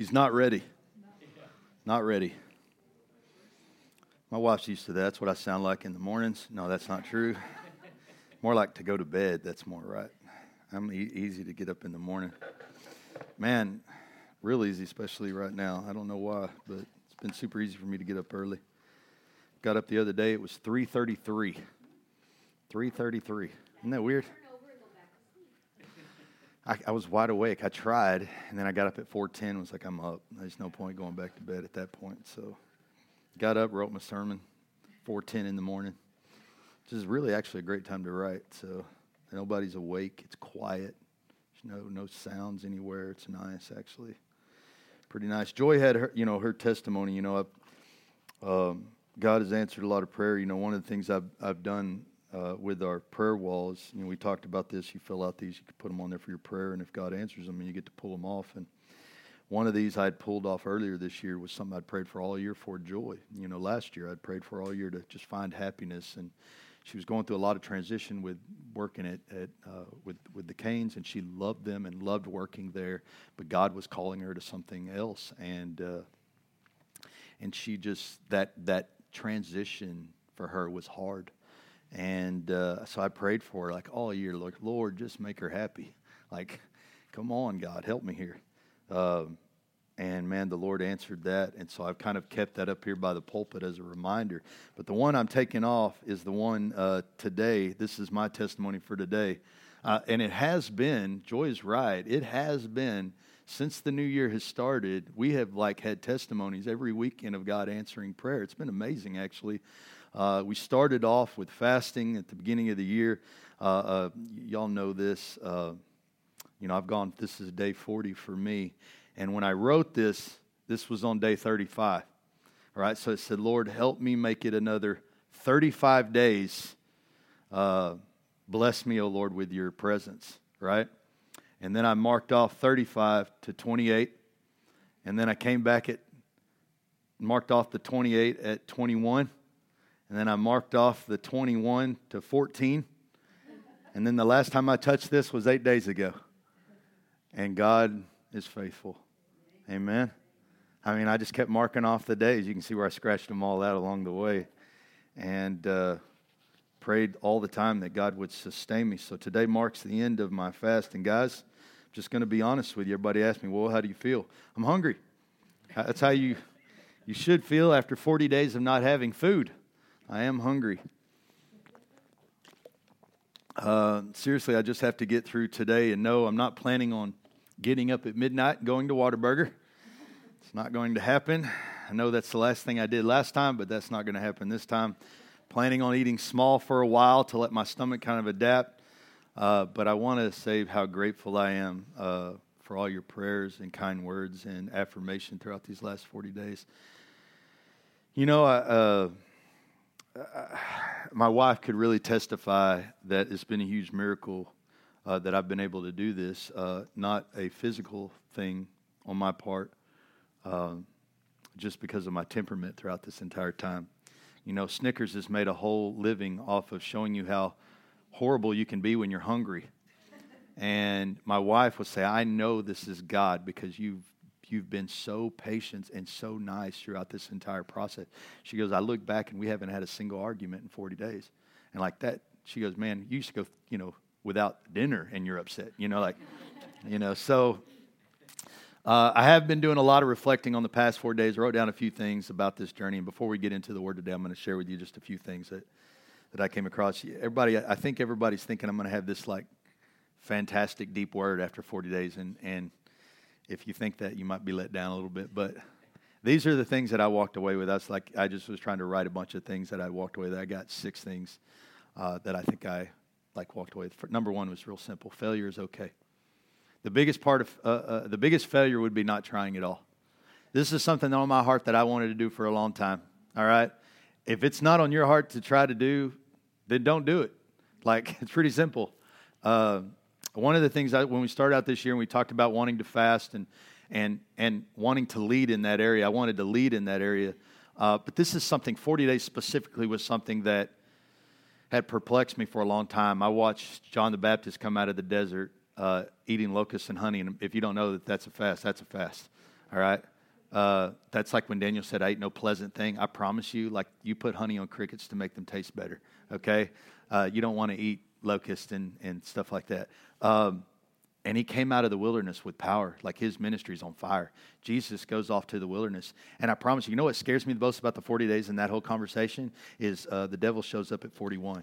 He's not ready. Not ready. My wife's used to that. That's what I sound like in the mornings. No, that's not true. More like to go to bed. That's more right. I'm e- easy to get up in the morning. Man, real easy, especially right now. I don't know why, but it's been super easy for me to get up early. Got up the other day. It was 3:33. 3:33. Isn't that weird? I, I, was wide awake. I tried, and then I got up at 4:10. Was like, I'm up. There's no point going back to bed at that point. So, got up, wrote my sermon, 4:10 in the morning, which is really actually a great time to write. So, nobody's awake. It's quiet. There's no no sounds anywhere. It's nice, actually. Pretty nice. Joy had her, you know, her testimony. You know, um, God has answered a lot of prayer. You know, one of the things I've I've done uh, with our prayer walls. You know, we talked about this. You fill out these, you can put them on there for your prayer, and if God answers them, you get to pull them off. And one of these I'd pulled off earlier this year was something I'd prayed for all year for joy. You know, last year I'd prayed for all year to just find happiness, and she was going through a lot of transition with working at, at uh, with with the Canes, and she loved them and loved working there, but God was calling her to something else, and uh, and she just that that transition for her was hard and uh, so I prayed for her like all year, like, Lord, just make her happy. Like, come on, God, help me here. Um, and man, the Lord answered that. And so I've kind of kept that up here by the pulpit as a reminder. But the one I'm taking off is the one uh, today. This is my testimony for today. Uh, and it has been, Joy is right, it has been since the new year has started, we have like had testimonies every weekend of God answering prayer. It's been amazing, actually. Uh, we started off with fasting at the beginning of the year. Uh, uh, y'all know this. Uh, you know, I've gone, this is day 40 for me. And when I wrote this, this was on day 35. All right, so it said, Lord, help me make it another 35 days. Uh, bless me, O Lord, with your presence, right? And then I marked off 35 to 28. And then I came back at, marked off the 28 at 21. And then I marked off the 21 to 14. And then the last time I touched this was eight days ago. And God is faithful. Amen. I mean, I just kept marking off the days. You can see where I scratched them all out along the way. And uh, prayed all the time that God would sustain me. So today marks the end of my fast. And guys, I'm just going to be honest with you. Everybody asked me, well, how do you feel? I'm hungry. That's how you, you should feel after 40 days of not having food. I am hungry. Uh, seriously, I just have to get through today and no, I'm not planning on getting up at midnight and going to Whataburger. It's not going to happen. I know that's the last thing I did last time, but that's not going to happen this time. Planning on eating small for a while to let my stomach kind of adapt. Uh, but I want to say how grateful I am uh, for all your prayers and kind words and affirmation throughout these last 40 days. You know, I my wife could really testify that it's been a huge miracle uh, that I've been able to do this. Uh, not a physical thing on my part, uh, just because of my temperament throughout this entire time. You know, Snickers has made a whole living off of showing you how horrible you can be when you're hungry. And my wife would say, I know this is God because you've You've been so patient and so nice throughout this entire process. She goes, I look back and we haven't had a single argument in 40 days. And like that, she goes, Man, you used to go, you know, without dinner and you're upset, you know, like, you know, so. Uh, I have been doing a lot of reflecting on the past four days. I wrote down a few things about this journey. And before we get into the word today, I'm going to share with you just a few things that, that I came across. Everybody, I think everybody's thinking I'm going to have this like fantastic deep word after 40 days. And, and if you think that, you might be let down a little bit. But these are the things that I walked away with. Was like, I just was trying to write a bunch of things that I walked away with. I got six things uh, that I think I like walked away with. Number one was real simple: failure is okay. The biggest part of uh, uh, the biggest failure would be not trying at all. This is something on my heart that I wanted to do for a long time. All right, if it's not on your heart to try to do, then don't do it. Like it's pretty simple. One of the things when we started out this year and we talked about wanting to fast and and and wanting to lead in that area, I wanted to lead in that area. Uh, but this is something 40 days specifically was something that had perplexed me for a long time. I watched John the Baptist come out of the desert uh, eating locusts and honey, and if you don't know that that's a fast, that's a fast. All right. Uh, that's like when Daniel said, I ate no pleasant thing. I promise you, like you put honey on crickets to make them taste better. Okay. Uh, you don't want to eat locusts and, and stuff like that. Um, and he came out of the wilderness with power, like his ministry's on fire. Jesus goes off to the wilderness. And I promise you, you know what scares me the most about the 40 days and that whole conversation is uh, the devil shows up at 41.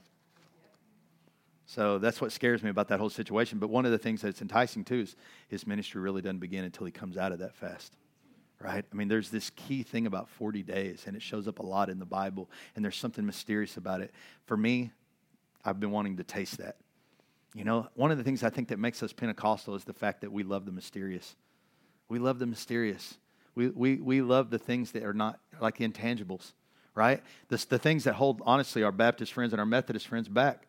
So that's what scares me about that whole situation. But one of the things that's enticing too is his ministry really doesn't begin until he comes out of that fast. Right? I mean, there's this key thing about 40 days, and it shows up a lot in the Bible, and there's something mysterious about it. For me, I've been wanting to taste that. You know, one of the things I think that makes us Pentecostal is the fact that we love the mysterious. We love the mysterious. We, we, we love the things that are not like intangibles, right? The, the things that hold, honestly, our Baptist friends and our Methodist friends back.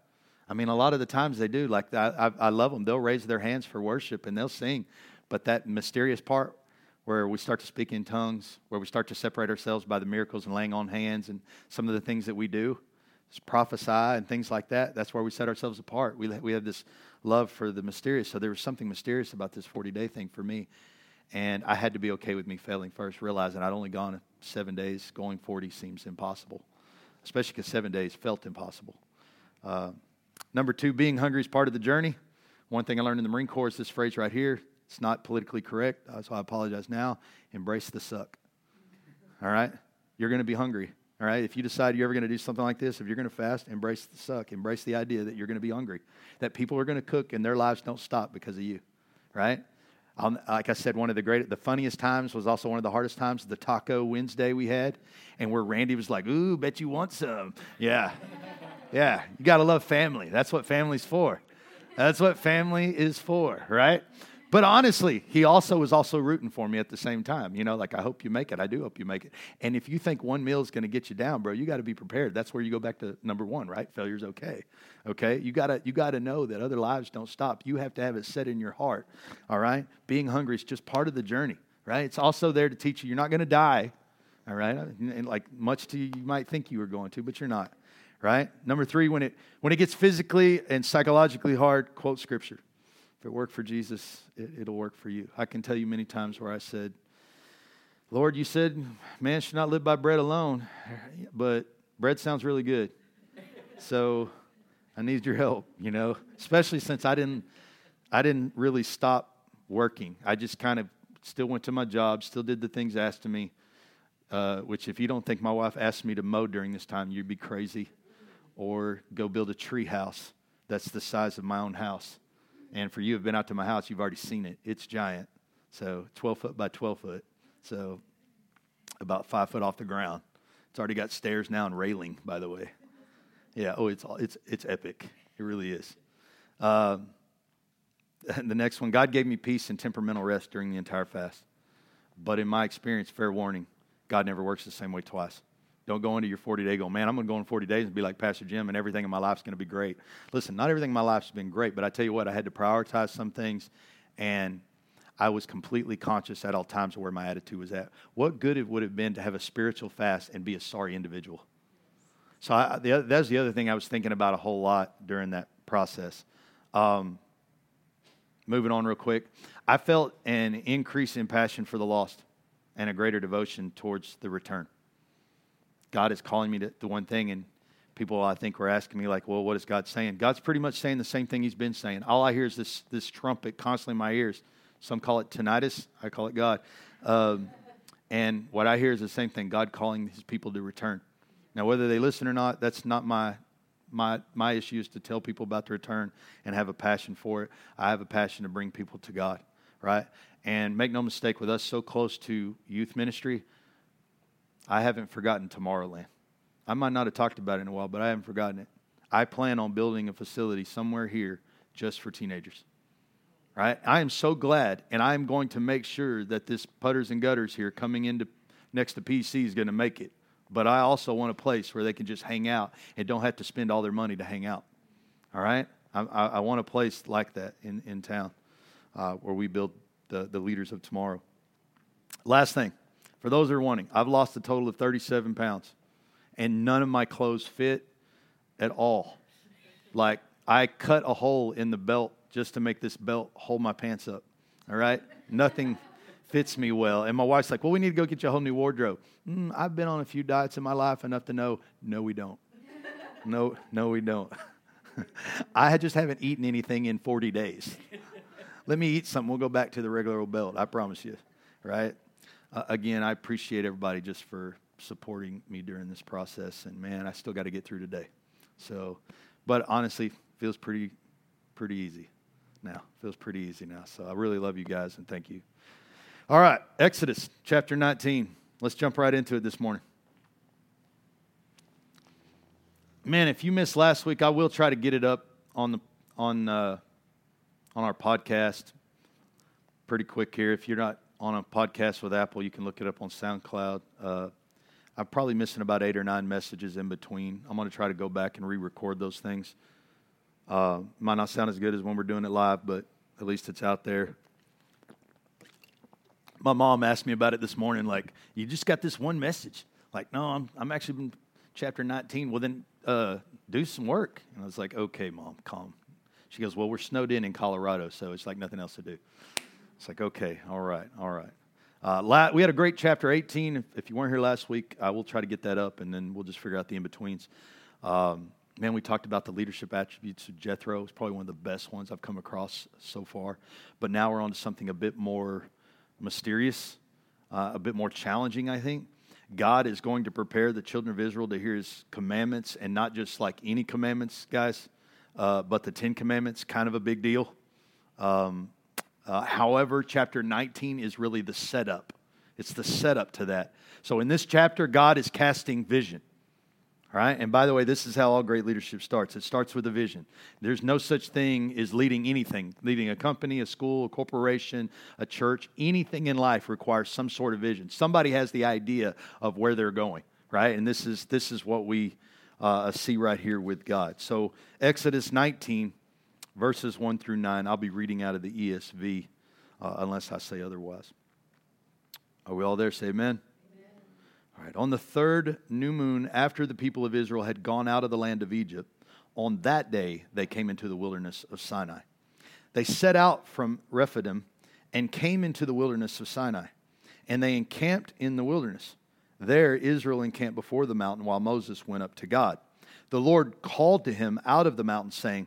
I mean, a lot of the times they do. Like, I, I, I love them. They'll raise their hands for worship and they'll sing. But that mysterious part where we start to speak in tongues, where we start to separate ourselves by the miracles and laying on hands and some of the things that we do, prophesy and things like that. That's where we set ourselves apart. We, we have this love for the mysterious. So there was something mysterious about this 40 day thing for me. And I had to be okay with me failing first, realizing I'd only gone seven days. Going 40 seems impossible, especially because seven days felt impossible. Uh, number two, being hungry is part of the journey. One thing I learned in the Marine Corps is this phrase right here. It's not politically correct, so I apologize now. Embrace the suck. All right? You're going to be hungry. All right, if you decide you're ever going to do something like this, if you're going to fast, embrace the suck. Embrace the idea that you're going to be hungry, that people are going to cook and their lives don't stop because of you. Right? Like I said, one of the great, the funniest times was also one of the hardest times. The Taco Wednesday we had, and where Randy was like, "Ooh, bet you want some." Yeah, yeah. You got to love family. That's what family's for. That's what family is for, right? But honestly, he also was also rooting for me at the same time. You know, like, I hope you make it. I do hope you make it. And if you think one meal is going to get you down, bro, you got to be prepared. That's where you go back to number one, right? Failure's okay. Okay? You got to you got to know that other lives don't stop. You have to have it set in your heart. All right? Being hungry is just part of the journey, right? It's also there to teach you you're not going to die. All right? And like much to you, you might think you were going to, but you're not. Right? Number 3 when it when it gets physically and psychologically hard, quote scripture. If it worked for Jesus, it, will work for you. I can tell you many times where I said, Lord, you said man should not live by bread alone, but bread sounds really good. So I need your help, you know, especially since I didn't, I didn't really stop working. I just kind of still went to my job, still did the things asked of me, uh, which if you don't think my wife asked me to mow during this time, you'd be crazy. Or go build a tree house that's the size of my own house. And for you have been out to my house, you've already seen it. It's giant. So 12 foot by 12 foot. So about five foot off the ground. It's already got stairs now and railing, by the way. Yeah, oh, it's, it's, it's epic. It really is. Uh, the next one God gave me peace and temperamental rest during the entire fast. But in my experience, fair warning, God never works the same way twice. Don't go into your 40 day go, man, I'm going to go in 40 days and be like Pastor Jim and everything in my life's going to be great. Listen, not everything in my life's been great, but I tell you what, I had to prioritize some things and I was completely conscious at all times of where my attitude was at. What good it would have been to have a spiritual fast and be a sorry individual. So that's the other thing I was thinking about a whole lot during that process. Um, moving on real quick, I felt an increase in passion for the lost and a greater devotion towards the return. God is calling me to, to one thing, and people I think were asking me like, "Well, what is God saying?" God's pretty much saying the same thing He's been saying. All I hear is this this trumpet constantly in my ears. Some call it tinnitus. I call it God. Um, and what I hear is the same thing: God calling His people to return. Now, whether they listen or not, that's not my my my issue. Is to tell people about the return and have a passion for it. I have a passion to bring people to God, right? And make no mistake, with us so close to youth ministry, I haven't forgotten Tomorrowland. I might not have talked about it in a while, but I haven't forgotten it. I plan on building a facility somewhere here just for teenagers. Right? I am so glad, and I am going to make sure that this putters and gutters here coming into next to PC is going to make it. But I also want a place where they can just hang out and don't have to spend all their money to hang out. All right? I, I, I want a place like that in, in town uh, where we build the, the leaders of tomorrow. Last thing for those that are wanting, I've lost a total of 37 pounds, and none of my clothes fit at all. Like, I cut a hole in the belt just to make this belt hold my pants up. All right? Nothing fits me well. And my wife's like, well, we need to go get you a whole new wardrobe. Mm, I've been on a few diets in my life enough to know, no, we don't. no, no, we don't. I just haven't eaten anything in 40 days. Let me eat something. We'll go back to the regular old belt. I promise you. Right? Uh, again, I appreciate everybody just for supporting me during this process. And man, I still got to get through today. So, but honestly, feels pretty, pretty easy now. Feels pretty easy now. So I really love you guys and thank you. All right, Exodus chapter 19. Let's jump right into it this morning. Man, if you missed last week, I will try to get it up on the on uh, on our podcast pretty quick here. If you're not on a podcast with Apple, you can look it up on SoundCloud. Uh, I'm probably missing about eight or nine messages in between. I'm going to try to go back and re-record those things. Uh, might not sound as good as when we're doing it live, but at least it's out there. My mom asked me about it this morning. Like, you just got this one message. Like, no, I'm I'm actually in chapter 19. Well, then uh, do some work. And I was like, okay, mom, calm. She goes, well, we're snowed in in Colorado, so it's like nothing else to do. It's like, okay, all right, all right. Uh, la- we had a great chapter 18. If, if, you weren't here last week, I will try to get that up, and then we'll just figure out the in betweens. Um, man, we talked about the leadership attributes of Jethro. It's probably one of the best ones I've come across so far. But now we're on to something a bit more mysterious, uh, a bit more challenging, I think. God is going to prepare the children of Israel to hear his commandments, and not just like any commandments, guys, uh, but the Ten Commandments, kind of a big deal. Um, uh, however, chapter 19 is really the setup. It's the setup to that. So in this chapter, God is casting vision. All right? And by the way, this is how all great leadership starts. It starts with a vision. There's no such thing as leading anything. Leading a company, a school, a corporation, a church, anything in life requires some sort of vision. Somebody has the idea of where they're going, right? And this is this is what we uh, see right here with God. So Exodus 19, verses 1 through 9. I'll be reading out of the ESV uh, unless I say otherwise. Are we all there? Say amen. All right, on the third new moon after the people of Israel had gone out of the land of Egypt, on that day they came into the wilderness of Sinai. They set out from Rephidim and came into the wilderness of Sinai, and they encamped in the wilderness. There Israel encamped before the mountain while Moses went up to God. The Lord called to him out of the mountain, saying,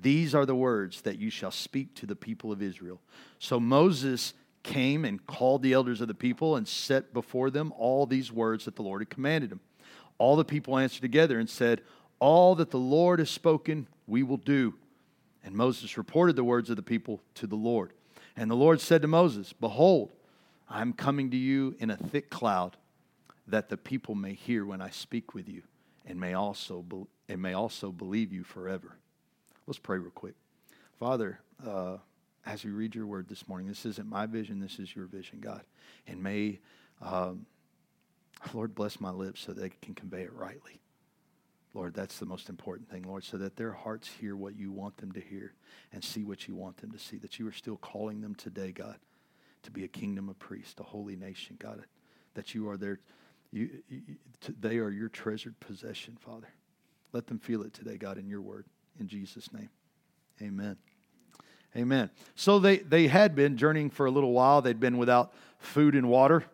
These are the words that you shall speak to the people of Israel. So Moses came and called the elders of the people and set before them all these words that the Lord had commanded him. All the people answered together and said, All that the Lord has spoken, we will do. And Moses reported the words of the people to the Lord. And the Lord said to Moses, Behold, I am coming to you in a thick cloud, that the people may hear when I speak with you, and may also, be- and may also believe you forever. Let's pray real quick. Father, uh, as we read your word this morning, this isn't my vision, this is your vision, God. And may um, Lord, bless my lips so they can convey it rightly. Lord, that's the most important thing, Lord, so that their hearts hear what you want them to hear and see what you want them to see. That you are still calling them today, God, to be a kingdom of priests, a holy nation, God. That you are their, you, you, they are your treasured possession, Father. Let them feel it today, God, in your word. In Jesus' name, amen. Amen. So they, they had been journeying for a little while. They'd been without food and water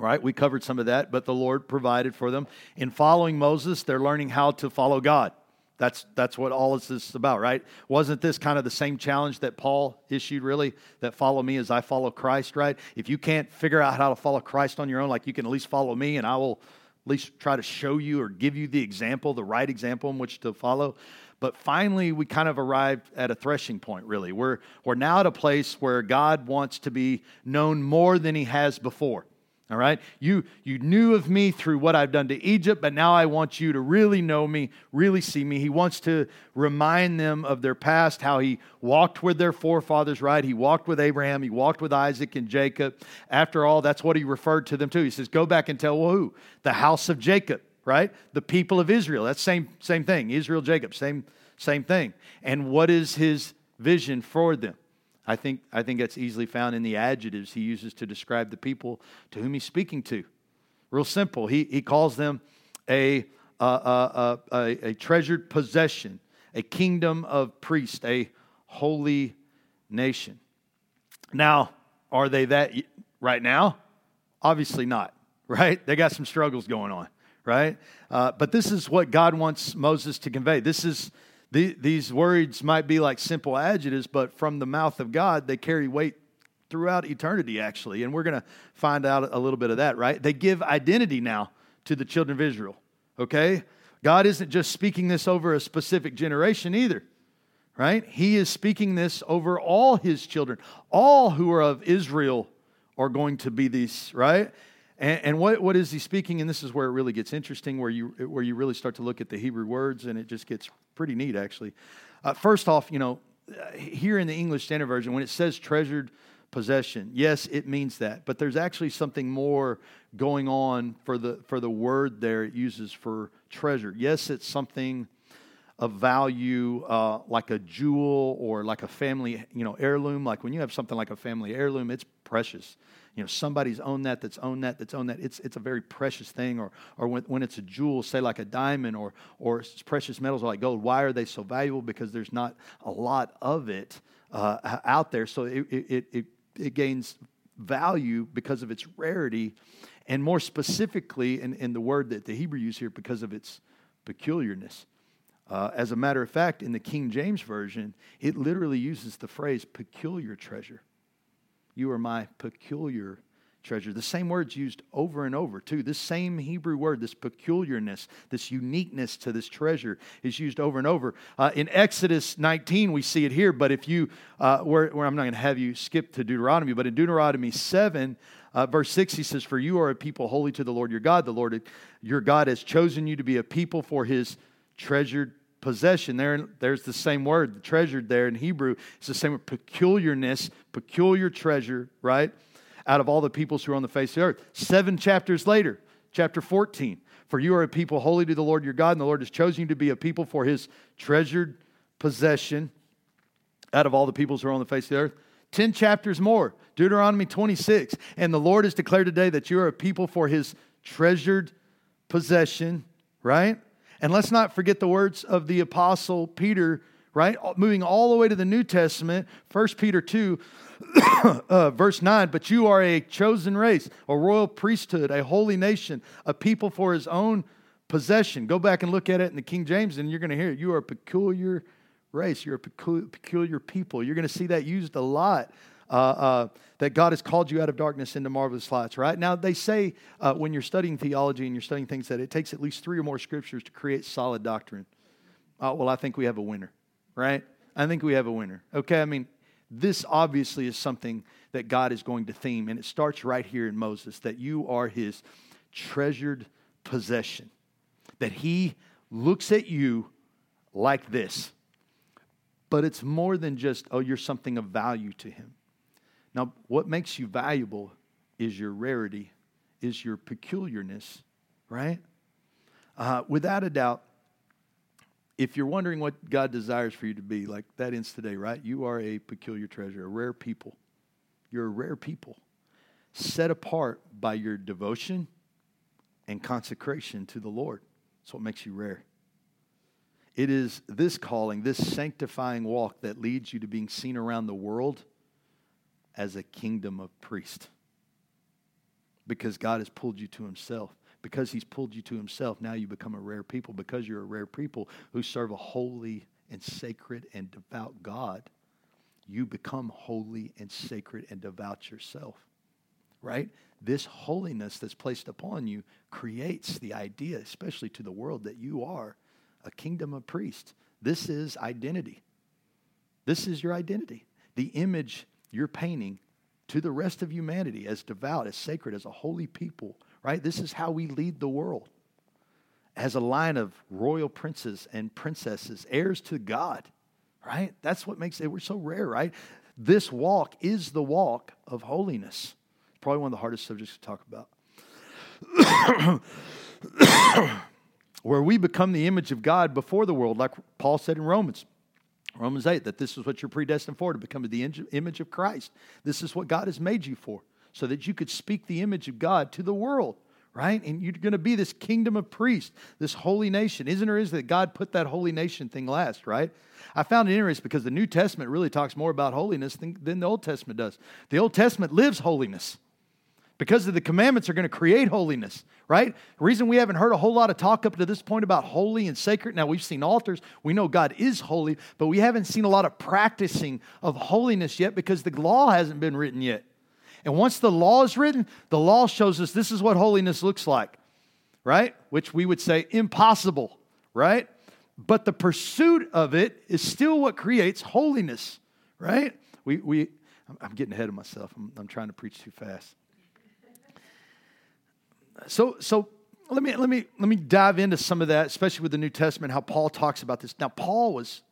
right? We covered some of that, but the Lord provided for them. In following Moses, they're learning how to follow God. That's, that's what all this is about, right? Wasn't this kind of the same challenge that Paul issued, really? That follow me as I follow Christ, right? If you can't figure out how to follow Christ on your own, like you can at least follow me, and I will at least try to show you or give you the example, the right example in which to follow. But finally, we kind of arrived at a threshing point, really. We're, we're now at a place where God wants to be known more than he has before. All right? You, you knew of me through what I've done to Egypt, but now I want you to really know me, really see me. He wants to remind them of their past, how he walked with their forefathers, right? He walked with Abraham, he walked with Isaac and Jacob. After all, that's what he referred to them to. He says, Go back and tell who? The house of Jacob, right? The people of Israel. That's same, same thing. Israel, Jacob, same, same thing. And what is his vision for them? I think, I think that's easily found in the adjectives he uses to describe the people to whom he's speaking to. Real simple. He, he calls them a, a, a, a, a treasured possession, a kingdom of priests, a holy nation. Now, are they that right now? Obviously not, right? They got some struggles going on, right? Uh, but this is what God wants Moses to convey. This is the, these words might be like simple adjectives, but from the mouth of God, they carry weight throughout eternity, actually. And we're going to find out a little bit of that, right? They give identity now to the children of Israel, okay? God isn't just speaking this over a specific generation either, right? He is speaking this over all his children. All who are of Israel are going to be these, right? And, and, what, what is he speaking? And this is where it really gets interesting, where you, where you really start to look at the Hebrew words, and it just gets pretty neat, actually. Uh, first off, you know, here in the English Standard Version, when it says treasured possession, yes, it means that, but there's actually something more going on for the, for the word there it uses for treasure. Yes, it's something of value, uh, like a jewel or like a family, you know, heirloom. Like when you have something like a family heirloom, it's precious you know somebody's owned that that's owned that that's owned that. It's, it's a very precious thing or, or when, when it's a jewel say like a diamond or, or precious metals like gold why are they so valuable? Because there's not a lot of it uh, out there. So it, it, it, it gains value because of its rarity and more specifically in, in the word that the hebrew use here because of its peculiarness. Uh, as a matter of fact in the king james version it literally uses the phrase peculiar treasure you are my peculiar treasure. The same word's used over and over, too. This same Hebrew word, this peculiarness, this uniqueness to this treasure, is used over and over. Uh, in Exodus 19, we see it here, but if you, uh, where, where, I'm not going to have you skip to Deuteronomy, but in Deuteronomy 7, uh, verse 6, he says, For you are a people holy to the Lord your God. The Lord your God has chosen you to be a people for his treasured possession. There, there's the same word, the treasured there in Hebrew. It's the same word, peculiarness, peculiar treasure, right? Out of all the peoples who are on the face of the earth. Seven chapters later, chapter 14. For you are a people holy to the Lord your God, and the Lord has chosen you to be a people for his treasured possession out of all the peoples who are on the face of the earth. 10 chapters more, Deuteronomy 26. And the Lord has declared today that you are a people for his treasured possession, right? And let's not forget the words of the apostle Peter, right? Moving all the way to the New Testament, 1 Peter 2, uh, verse 9. But you are a chosen race, a royal priesthood, a holy nation, a people for his own possession. Go back and look at it in the King James, and you're going to hear it. You are a peculiar race, you're a peculiar people. You're going to see that used a lot uh, uh, that God has called you out of darkness into marvelous lights, right? Now, they say uh, when you're studying theology and you're studying things that it takes at least three or more scriptures to create solid doctrine. Uh, well, I think we have a winner, right? I think we have a winner. Okay, I mean, this obviously is something that God is going to theme, and it starts right here in Moses that you are his treasured possession, that he looks at you like this. But it's more than just, oh, you're something of value to him. Now, what makes you valuable is your rarity, is your peculiarness, right? Uh, without a doubt, if you're wondering what God desires for you to be, like that ends today, right? You are a peculiar treasure, a rare people. You're a rare people, set apart by your devotion and consecration to the Lord. That's what makes you rare. It is this calling, this sanctifying walk that leads you to being seen around the world as a kingdom of priests. Because God has pulled you to himself. Because he's pulled you to himself, now you become a rare people. Because you're a rare people who serve a holy and sacred and devout God, you become holy and sacred and devout yourself. Right? This holiness that's placed upon you creates the idea, especially to the world, that you are a kingdom of priests. This is identity. This is your identity. The image you're painting to the rest of humanity as devout, as sacred, as a holy people, right? This is how we lead the world as a line of royal princes and princesses, heirs to God, right? That's what makes it, we're so rare, right? This walk is the walk of holiness. Probably one of the hardest subjects to talk about. Where we become the image of God before the world, like Paul said in Romans. Romans 8, that this is what you're predestined for, to become the image of Christ. This is what God has made you for, so that you could speak the image of God to the world, right? And you're going to be this kingdom of priests, this holy nation. Isn't or is that God put that holy nation thing last, right? I found it interesting because the New Testament really talks more about holiness than, than the Old Testament does. The Old Testament lives holiness because of the commandments are going to create holiness, right? The reason we haven't heard a whole lot of talk up to this point about holy and sacred. Now, we've seen altars. We know God is holy, but we haven't seen a lot of practicing of holiness yet because the law hasn't been written yet. And once the law is written, the law shows us this is what holiness looks like, right? Which we would say impossible, right? But the pursuit of it is still what creates holiness, right? We, we, I'm getting ahead of myself. I'm, I'm trying to preach too fast. So, so let me let me let me dive into some of that, especially with the New Testament, how Paul talks about this. Now, Paul was,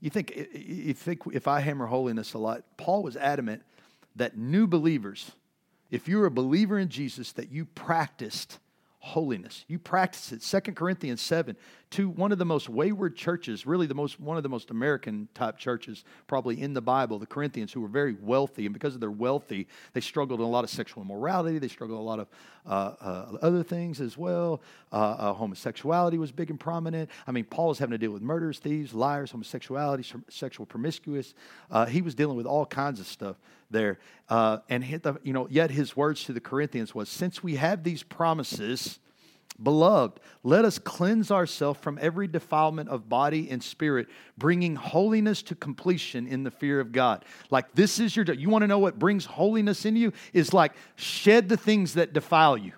you think you think if I hammer holiness a lot, Paul was adamant that new believers, if you're a believer in Jesus, that you practiced holiness. You practice it. Second Corinthians 7, to one of the most wayward churches, really the most one of the most American type churches probably in the Bible, the Corinthians, who were very wealthy, and because of their wealthy, they struggled in a lot of sexual immorality. They struggled a lot of other things as well. Uh, uh homosexuality was big and prominent. I mean, Paul was having to deal with murders, thieves, liars, homosexuality, sexual promiscuous. Uh, he was dealing with all kinds of stuff there. Uh, and hit the, you know, yet his words to the Corinthians was, since we have these promises, beloved, let us cleanse ourselves from every defilement of body and spirit, bringing holiness to completion in the fear of God. Like this is your, you want to know what brings holiness in you? Is like shed the things that defile you.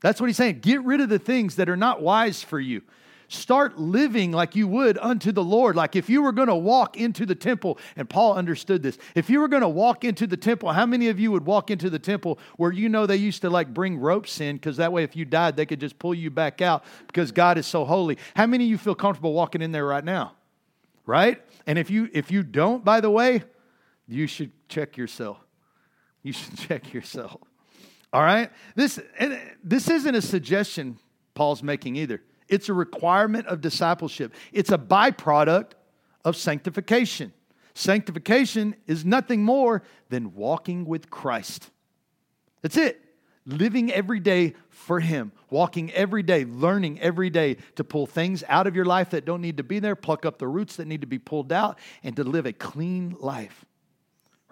That's what he's saying. Get rid of the things that are not wise for you. Start living like you would unto the Lord. Like if you were going to walk into the temple, and Paul understood this, if you were going to walk into the temple, how many of you would walk into the temple where you know they used to like bring ropes in because that way if you died, they could just pull you back out because God is so holy? How many of you feel comfortable walking in there right now? Right? And if you if you don't, by the way, you should check yourself. You should check yourself. All right? This and this isn't a suggestion Paul's making either. It's a requirement of discipleship, it's a byproduct of sanctification. Sanctification is nothing more than walking with Christ. That's it. Living every day for Him, walking every day, learning every day to pull things out of your life that don't need to be there, pluck up the roots that need to be pulled out, and to live a clean life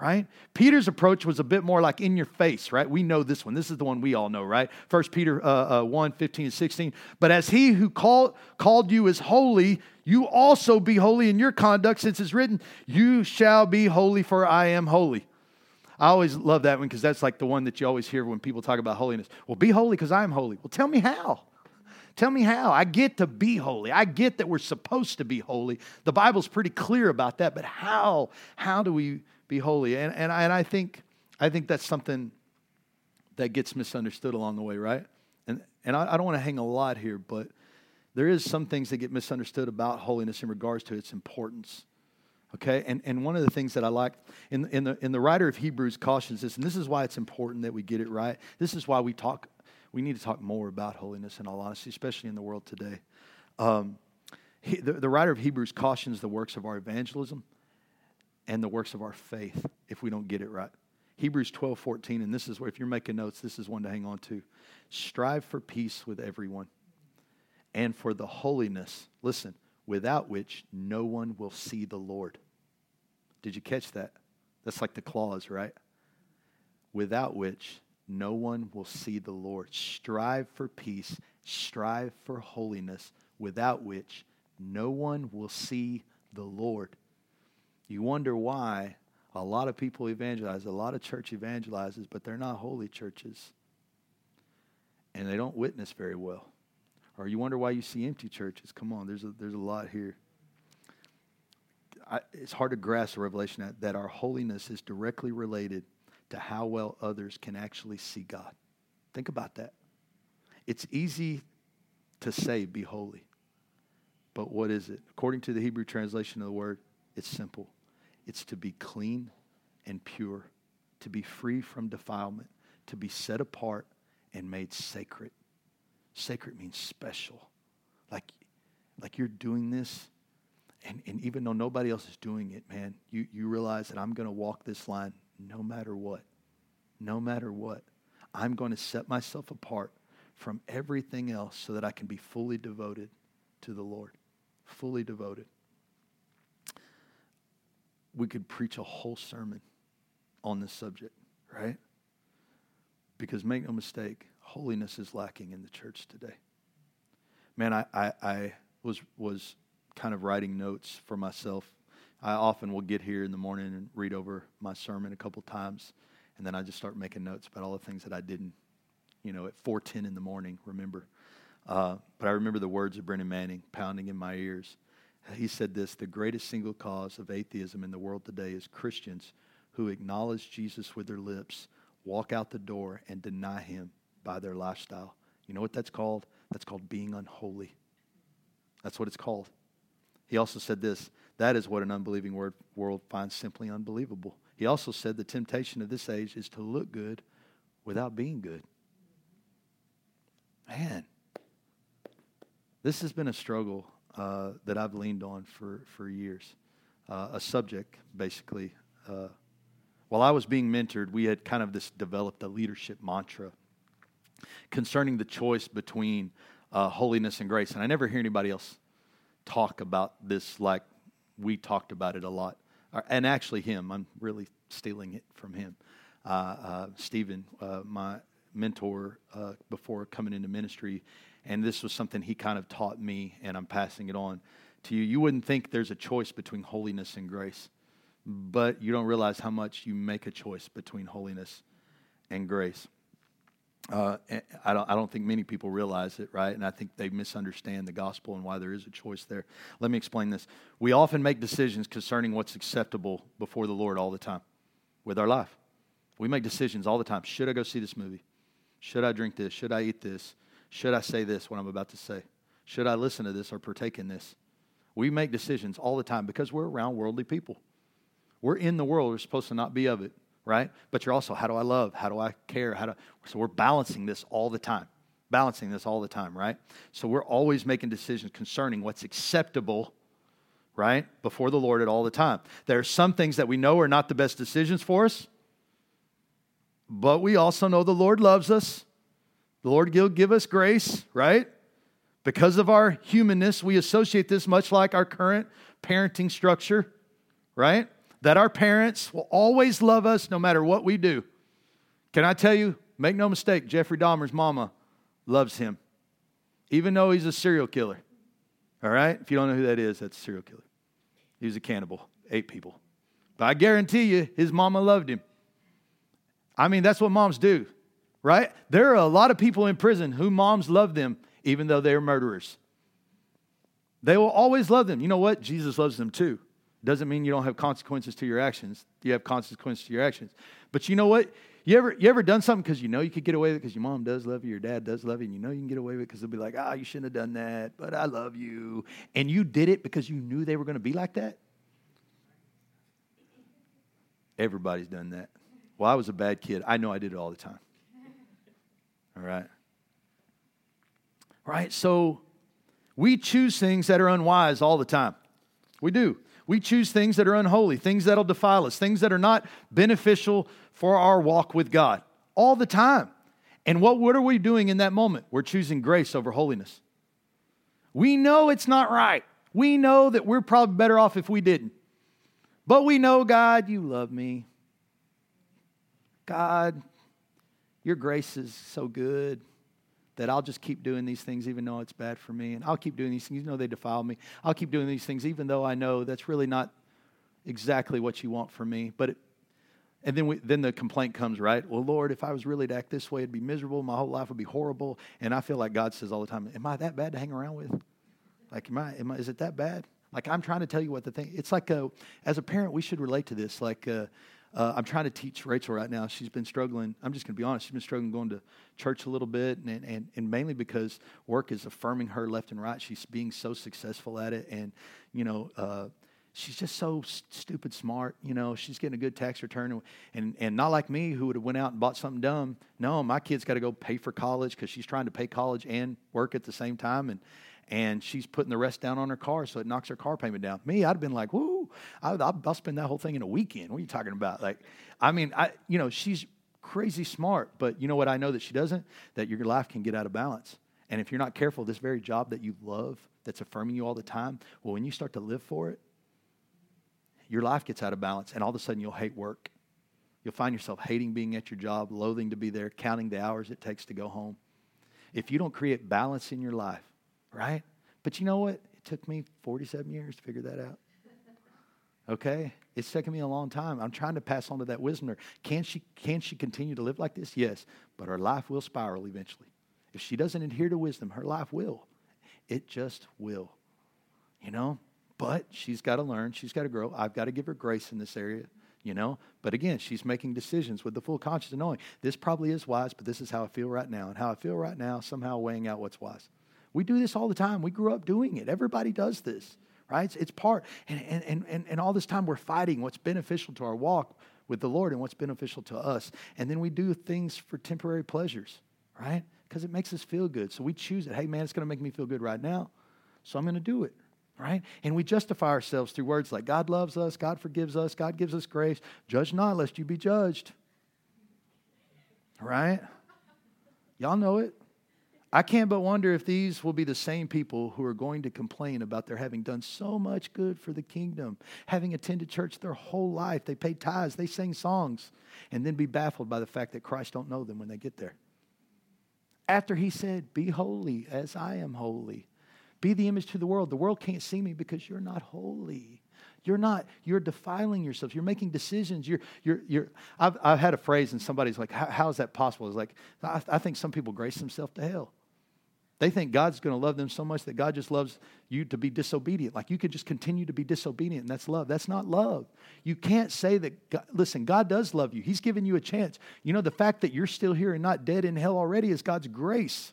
right? Peter's approach was a bit more like in your face, right? We know this one. This is the one we all know, right? First Peter uh, uh, 1 15 and 16. But as he who called, called you is holy, you also be holy in your conduct, since it's written, You shall be holy, for I am holy. I always love that one because that's like the one that you always hear when people talk about holiness. Well, be holy because I am holy. Well, tell me how. Tell me how. I get to be holy. I get that we're supposed to be holy. The Bible's pretty clear about that, but how? How do we be holy. And, and, I, and I, think, I think that's something that gets misunderstood along the way, right? And, and I, I don't want to hang a lot here, but there is some things that get misunderstood about holiness in regards to its importance. Okay, and, and one of the things that I like in, in, the, in the writer of Hebrews cautions this, and this is why it's important that we get it right. This is why we talk, we need to talk more about holiness in all honesty, especially in the world today. Um, he, the, the writer of Hebrews cautions the works of our evangelism and the works of our faith if we don't get it right. Hebrews 12, 14, and this is where, if you're making notes, this is one to hang on to. Strive for peace with everyone and for the holiness, listen, without which no one will see the Lord. Did you catch that? That's like the clause, right? Without which no one will see the Lord. Strive for peace, strive for holiness, without which no one will see the Lord. You wonder why a lot of people evangelize, a lot of church evangelizes, but they're not holy churches. And they don't witness very well. Or you wonder why you see empty churches. Come on, there's a, there's a lot here. I, it's hard to grasp the revelation that, that our holiness is directly related to how well others can actually see God. Think about that. It's easy to say, be holy. But what is it? According to the Hebrew translation of the word, it's simple it's to be clean and pure, to be free from defilement, to be set apart and made sacred. Sacred means special. Like, like you're doing this, and, and even though nobody else is doing it, man, you, you realize that I'm going to walk this line no matter what. No matter what. I'm going to set myself apart from everything else so that I can be fully devoted to the Lord fully devoted. We could preach a whole sermon on this subject, right? Because make no mistake, holiness is lacking in the church today. Man, I, I, I was, was kind of writing notes for myself. I often will get here in the morning and read over my sermon a couple times, and then I just start making notes about all the things that I didn't, you know, at 4:10 in the morning. Remember, uh, but I remember the words of Brennan Manning pounding in my ears. He said this The greatest single cause of atheism in the world today is Christians who acknowledge Jesus with their lips, walk out the door, and deny him by their lifestyle. You know what that's called? That's called being unholy. That's what it's called. He also said this that is what an unbelieving word, world finds simply unbelievable. He also said the temptation of this age is to look good without being good. Man, this has been a struggle uh, that I've leaned on for, for years. Uh, a subject, basically. Uh, while I was being mentored, we had kind of this developed a leadership mantra concerning the choice between uh, holiness and grace. And I never hear anybody else talk about this like we talked about it a lot. Uh, and actually, him, I'm really stealing it from him. Uh, Stephen, my mentor before coming into ministry, and this was something he kind of taught me, and I'm passing it on to you. You wouldn't think there's a choice between holiness and grace, but you don't realize how much you make a choice between holiness and grace. Uh, I, don't, I don't think many people realize it, right? And I think they misunderstand the gospel and why there is a choice there. Let me explain this. We often make decisions concerning what's acceptable before the Lord all the time with our life. We make decisions all the time. Should I go see this movie? Should I drink this? Should I eat this? Should I say this, what I'm about to say? Should I listen to this or partake in this? We make decisions all the time because we're around worldly people. We're in the world, we're supposed to not be of it, right? But you're also, how do I love? How do I care? How do so we're balancing this all the time. Balancing this all the time, right? So we're always making decisions concerning what's acceptable, right? Before the Lord at all the time. There are some things that we know are not the best decisions for us, but we also know the Lord loves us the Lord will give us grace, right? Because of our humanness, we associate this much like our current parenting structure, right? That our parents will always love us no matter what we do. Can I tell you, make no mistake, Jeffrey Dahmer's mama loves him, even though he's a serial killer. All right? If you don't know who that is, that's a serial killer. He was a cannibal, ate people. But I guarantee you, his mama loved him. I mean, that's what moms do right? There are a lot of people in prison who moms love them, even though they're murderers. They will always love them. You know what? Jesus loves them too. Doesn't mean you don't have consequences to your actions. You have consequences to your actions. But you know what? You ever, you ever done something because you know you could get away with it because your mom does love you, your dad does love you, and you know you can get away with it because they'll be like, ah, oh, you shouldn't have done that, but I love you. And you did it because you knew they were going to be like that? Everybody's done that. Well, I was a bad kid. I know I did it all the time. All right. Right? So we choose things that are unwise all the time. We do. We choose things that are unholy, things that'll defile us, things that are not beneficial for our walk with God all the time. And what, what are we doing in that moment? We're choosing grace over holiness. We know it's not right. We know that we're probably better off if we didn't. But we know, God, you love me. God, your grace is so good that I'll just keep doing these things even though it's bad for me. And I'll keep doing these things even though they defile me. I'll keep doing these things even though I know that's really not exactly what you want for me. But it, and then, we, then the complaint comes, right? Well, Lord, if I was really to act this way, it'd be miserable. My whole life would be horrible. And I feel like God says all the time, Am I that bad to hang around with? Like, am I, am I, is it that bad? Like, I'm trying to tell you what the thing, it's like, a, as a parent, we should relate to this. Like, uh, uh, I'm trying to teach Rachel right now. She's been struggling. I'm just going to be honest. She's been struggling going to church a little bit, and, and, and mainly because work is affirming her left and right. She's being so successful at it, and you know, uh, she's just so stupid smart. You know, she's getting a good tax return, and and not like me who would have went out and bought something dumb. No, my kid's got to go pay for college because she's trying to pay college and work at the same time, and and she's putting the rest down on her car so it knocks her car payment down. Me, I'd have been like, whoo, I'll, I'll spend that whole thing in a weekend. What are you talking about? Like, I mean, I you know, she's crazy smart, but you know what I know that she doesn't? That your life can get out of balance. And if you're not careful, this very job that you love, that's affirming you all the time, well, when you start to live for it, your life gets out of balance, and all of a sudden you'll hate work. You'll find yourself hating being at your job, loathing to be there, counting the hours it takes to go home. If you don't create balance in your life, right? But you know what? It took me 47 years to figure that out. Okay? It's taken me a long time. I'm trying to pass on to that wisdom. Can she, can she continue to live like this? Yes. But her life will spiral eventually. If she doesn't adhere to wisdom, her life will. It just will. You know? But she's got to learn. She's got to grow. I've got to give her grace in this area, you know? But again, she's making decisions with the full conscience of knowing this probably is wise, but this is how I feel right now. And how I feel right now, somehow weighing out what's wise. We do this all the time. We grew up doing it. Everybody does this, right? It's, it's part. And, and, and, and all this time we're fighting what's beneficial to our walk with the Lord and what's beneficial to us. And then we do things for temporary pleasures, right? Because it makes us feel good. So we choose it. Hey, man, it's going to make me feel good right now. So I'm going to do it right? And we justify ourselves through words like God loves us, God forgives us, God gives us grace. Judge not, lest you be judged. Right? Y'all know it. I can't but wonder if these will be the same people who are going to complain about their having done so much good for the kingdom, having attended church their whole life. They pay tithes, they sing songs, and then be baffled by the fact that Christ don't know them when they get there. After he said, Be holy as I am holy. Be the image to the world. The world can't see me because you're not holy. You're not, you're defiling yourself. You're making decisions. You're, you're, you're, I've, I've had a phrase and somebody's like, how is that possible? It's like, I, I think some people grace themselves to hell. They think God's going to love them so much that God just loves you to be disobedient. Like you could just continue to be disobedient, and that's love. That's not love. You can't say that, God, listen, God does love you. He's given you a chance. You know, the fact that you're still here and not dead in hell already is God's grace.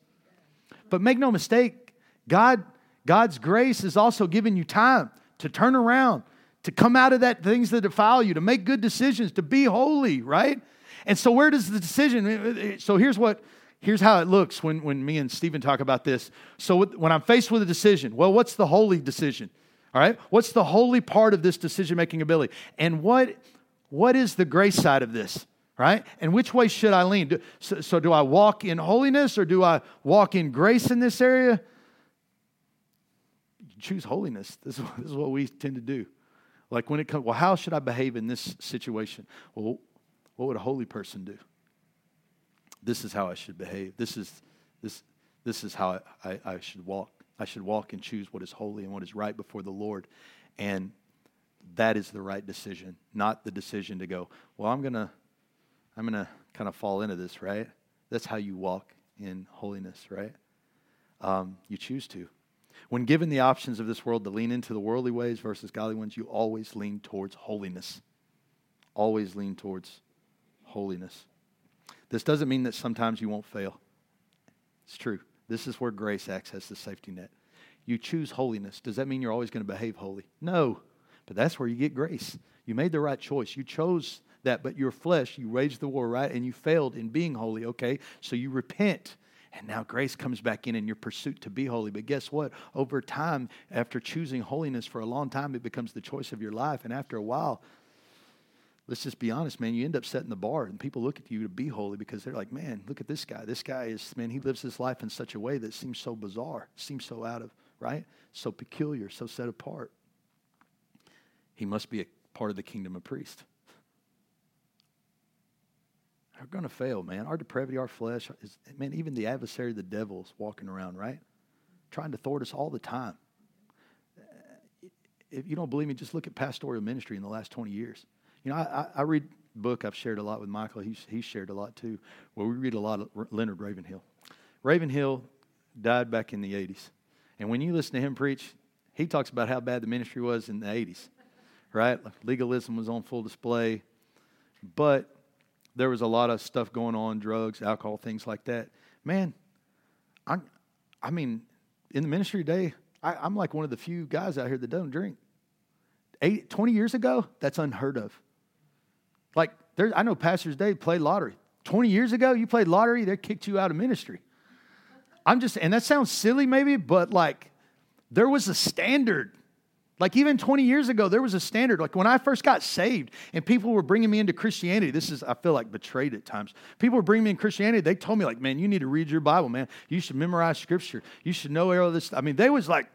But make no mistake, God, God's grace is also giving you time to turn around, to come out of that things that defile you, to make good decisions, to be holy, right? And so where does the decision? Uh, uh, so here's what here's how it looks when, when me and Stephen talk about this. So when I'm faced with a decision, well, what's the holy decision? All right? What's the holy part of this decision making ability? And what, what is the grace side of this? Right? And which way should I lean? Do, so, so, do I walk in holiness or do I walk in grace in this area? choose holiness. This is, this is what we tend to do. Like when it comes, well, how should I behave in this situation? Well, what would a holy person do? This is how I should behave. This is, this, this is how I, I, I should walk. I should walk and choose what is holy and what is right before the Lord. And that is the right decision, not the decision to go, well, I'm going to I'm going to kind of fall into this, right? That's how you walk in holiness, right? Um, you choose to. When given the options of this world to lean into the worldly ways versus godly ones, you always lean towards holiness. Always lean towards holiness. This doesn't mean that sometimes you won't fail. It's true. This is where grace acts as the safety net. You choose holiness. Does that mean you're always going to behave holy? No. But that's where you get grace. You made the right choice. You chose that, but your flesh, you waged the war, right? And you failed in being holy, okay? So you repent. And now grace comes back in in your pursuit to be holy. But guess what? Over time, after choosing holiness for a long time, it becomes the choice of your life. And after a while, let's just be honest, man, you end up setting the bar and people look at you to be holy because they're like, man, look at this guy. This guy is, man, he lives his life in such a way that seems so bizarre, seems so out of, right? So peculiar, so set apart. He must be a part of the kingdom of priests. We're going to fail, man. Our depravity, our flesh, is, man, even the adversary, the devil, is walking around, right? Trying to thwart us all the time. If you don't believe me, just look at pastoral ministry in the last 20 years. You know, I, I read a book I've shared a lot with Michael. He's, he's shared a lot too, where we read a lot of Leonard Ravenhill. Ravenhill died back in the 80s. And when you listen to him preach, he talks about how bad the ministry was in the 80s, right? Legalism was on full display. but there was a lot of stuff going on drugs, alcohol, things like that. Man, I'm, I mean, in the ministry today, I, I'm like one of the few guys out here that don't drink. Eight, 20 years ago, that's unheard of. Like, there, I know pastors Dave played lottery. 20 years ago, you played lottery, they kicked you out of ministry. I'm just, and that sounds silly maybe, but like, there was a standard like even 20 years ago, there was a standard. Like when I first got saved and people were bringing me into Christianity, this is, I feel like betrayed at times. People were bringing me in Christianity. They told me like, man, you need to read your Bible, man. You should memorize scripture. You should know all this. I mean, they was like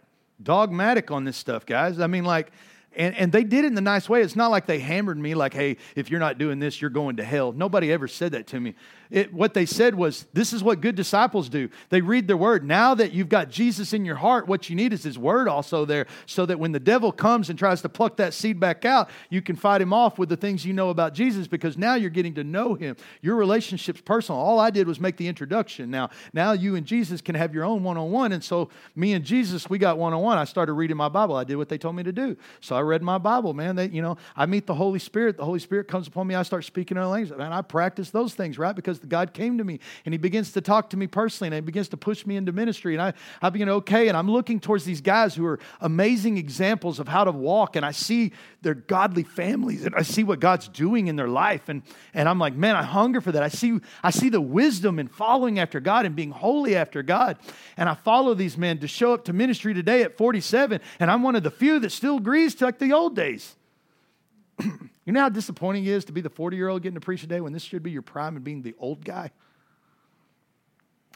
dogmatic on this stuff, guys. I mean, like, and, and they did it in the nice way. It's not like they hammered me like, hey, if you're not doing this, you're going to hell. Nobody ever said that to me. It, what they said was, this is what good disciples do. They read the word. Now that you've got Jesus in your heart, what you need is his word also there, so that when the devil comes and tries to pluck that seed back out, you can fight him off with the things you know about Jesus because now you're getting to know him. Your relationship's personal. All I did was make the introduction. Now, now you and Jesus can have your own one on one. And so me and Jesus, we got one on one. I started reading my Bible. I did what they told me to do. So I read my Bible, man. That you know, I meet the Holy Spirit. The Holy Spirit comes upon me. I start speaking in languages, And I practice those things, right? Because God came to me and He begins to talk to me personally and He begins to push me into ministry. And I, I begin, okay, and I'm looking towards these guys who are amazing examples of how to walk. And I see their godly families and I see what God's doing in their life. And, and I'm like, man, I hunger for that. I see, I see the wisdom in following after God and being holy after God. And I follow these men to show up to ministry today at 47. And I'm one of the few that still agrees to like the old days. you know how disappointing it is to be the 40 year old getting to preach today when this should be your prime and being the old guy?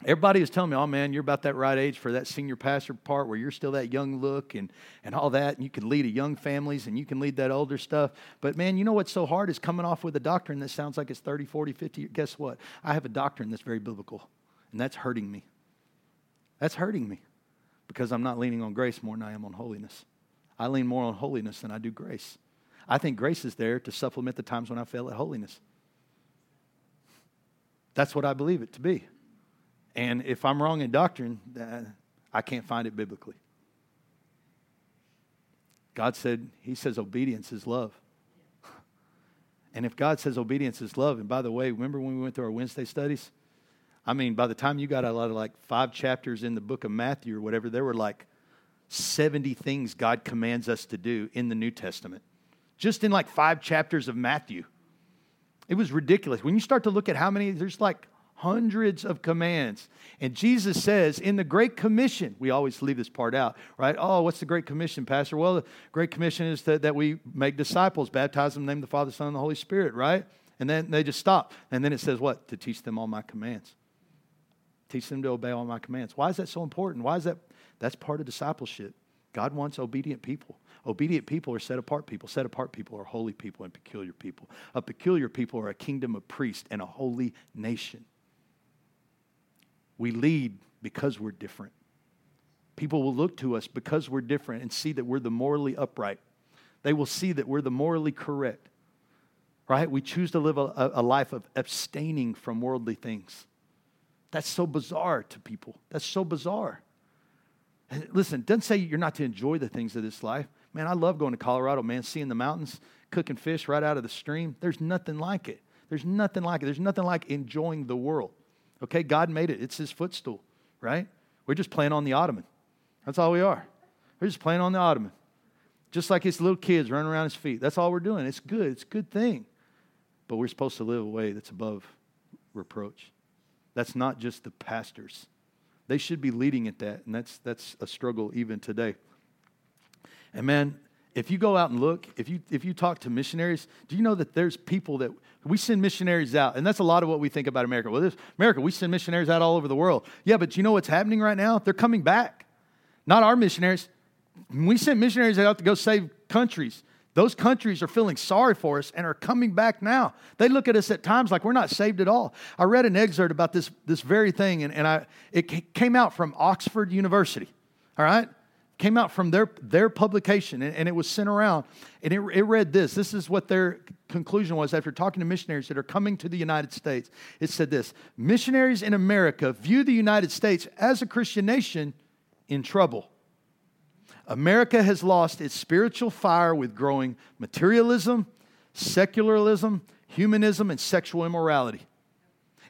Everybody is telling me, oh man, you're about that right age for that senior pastor part where you're still that young look and, and all that, and you can lead a young families and you can lead that older stuff. But man, you know what's so hard is coming off with a doctrine that sounds like it's 30, 40, 50. Guess what? I have a doctrine that's very biblical, and that's hurting me. That's hurting me because I'm not leaning on grace more than I am on holiness. I lean more on holiness than I do grace. I think grace is there to supplement the times when I fail at holiness. That's what I believe it to be. And if I'm wrong in doctrine, uh, I can't find it biblically. God said, He says obedience is love. And if God says obedience is love, and by the way, remember when we went through our Wednesday studies? I mean, by the time you got a lot of like five chapters in the book of Matthew or whatever, there were like 70 things God commands us to do in the New Testament, just in like five chapters of Matthew. It was ridiculous. When you start to look at how many, there's like hundreds of commands. And Jesus says in the Great Commission, we always leave this part out, right? Oh, what's the Great Commission, Pastor? Well, the Great Commission is that, that we make disciples, baptize them, name the Father, Son, and the Holy Spirit, right? And then they just stop. And then it says what? To teach them all my commands. Teach them to obey all my commands. Why is that so important? Why is that? That's part of discipleship. God wants obedient people. Obedient people are set apart people. Set apart people are holy people and peculiar people. A peculiar people are a kingdom of priests and a holy nation. We lead because we're different. People will look to us because we're different and see that we're the morally upright. They will see that we're the morally correct. Right? We choose to live a, a life of abstaining from worldly things. That's so bizarre to people. That's so bizarre. Listen, doesn't say you're not to enjoy the things of this life. Man, I love going to Colorado, man, seeing the mountains, cooking fish right out of the stream. There's nothing like it. There's nothing like it. There's nothing like enjoying the world. Okay, God made it. It's his footstool, right? We're just playing on the ottoman. That's all we are. We're just playing on the ottoman. Just like his little kids running around his feet. That's all we're doing. It's good. It's a good thing. But we're supposed to live a way that's above reproach. That's not just the pastors. They should be leading at that, and that's that's a struggle even today. And man, if you go out and look, if you if you talk to missionaries, do you know that there's people that we send missionaries out, and that's a lot of what we think about America. Well, this, America, we send missionaries out all over the world. Yeah, but you know what's happening right now? They're coming back. Not our missionaries. We sent missionaries out to go save countries. Those countries are feeling sorry for us and are coming back now. They look at us at times like we're not saved at all. I read an excerpt about this, this very thing, and, and I, it came out from Oxford University. All right? came out from their, their publication and, and it was sent around. And it, it read this. This is what their conclusion was after talking to missionaries that are coming to the United States. It said this Missionaries in America view the United States as a Christian nation in trouble. America has lost its spiritual fire with growing materialism, secularism, humanism and sexual immorality.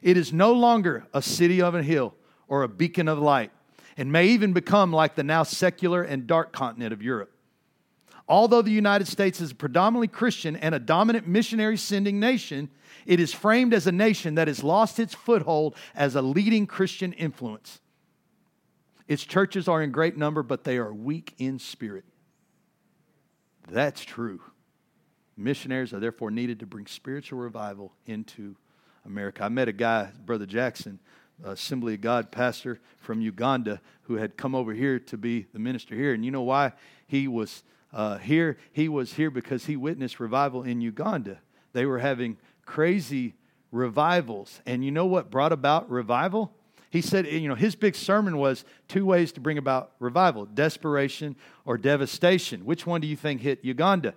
It is no longer a city of a hill or a beacon of light, and may even become like the now secular and dark continent of Europe. Although the United States is a predominantly Christian and a dominant missionary sending nation, it is framed as a nation that has lost its foothold as a leading Christian influence. Its churches are in great number, but they are weak in spirit. That's true. Missionaries are therefore needed to bring spiritual revival into America. I met a guy, Brother Jackson, Assembly of God pastor from Uganda, who had come over here to be the minister here. And you know why he was uh, here? He was here because he witnessed revival in Uganda. They were having crazy revivals. And you know what brought about revival? He said, you know, his big sermon was two ways to bring about revival desperation or devastation. Which one do you think hit Uganda?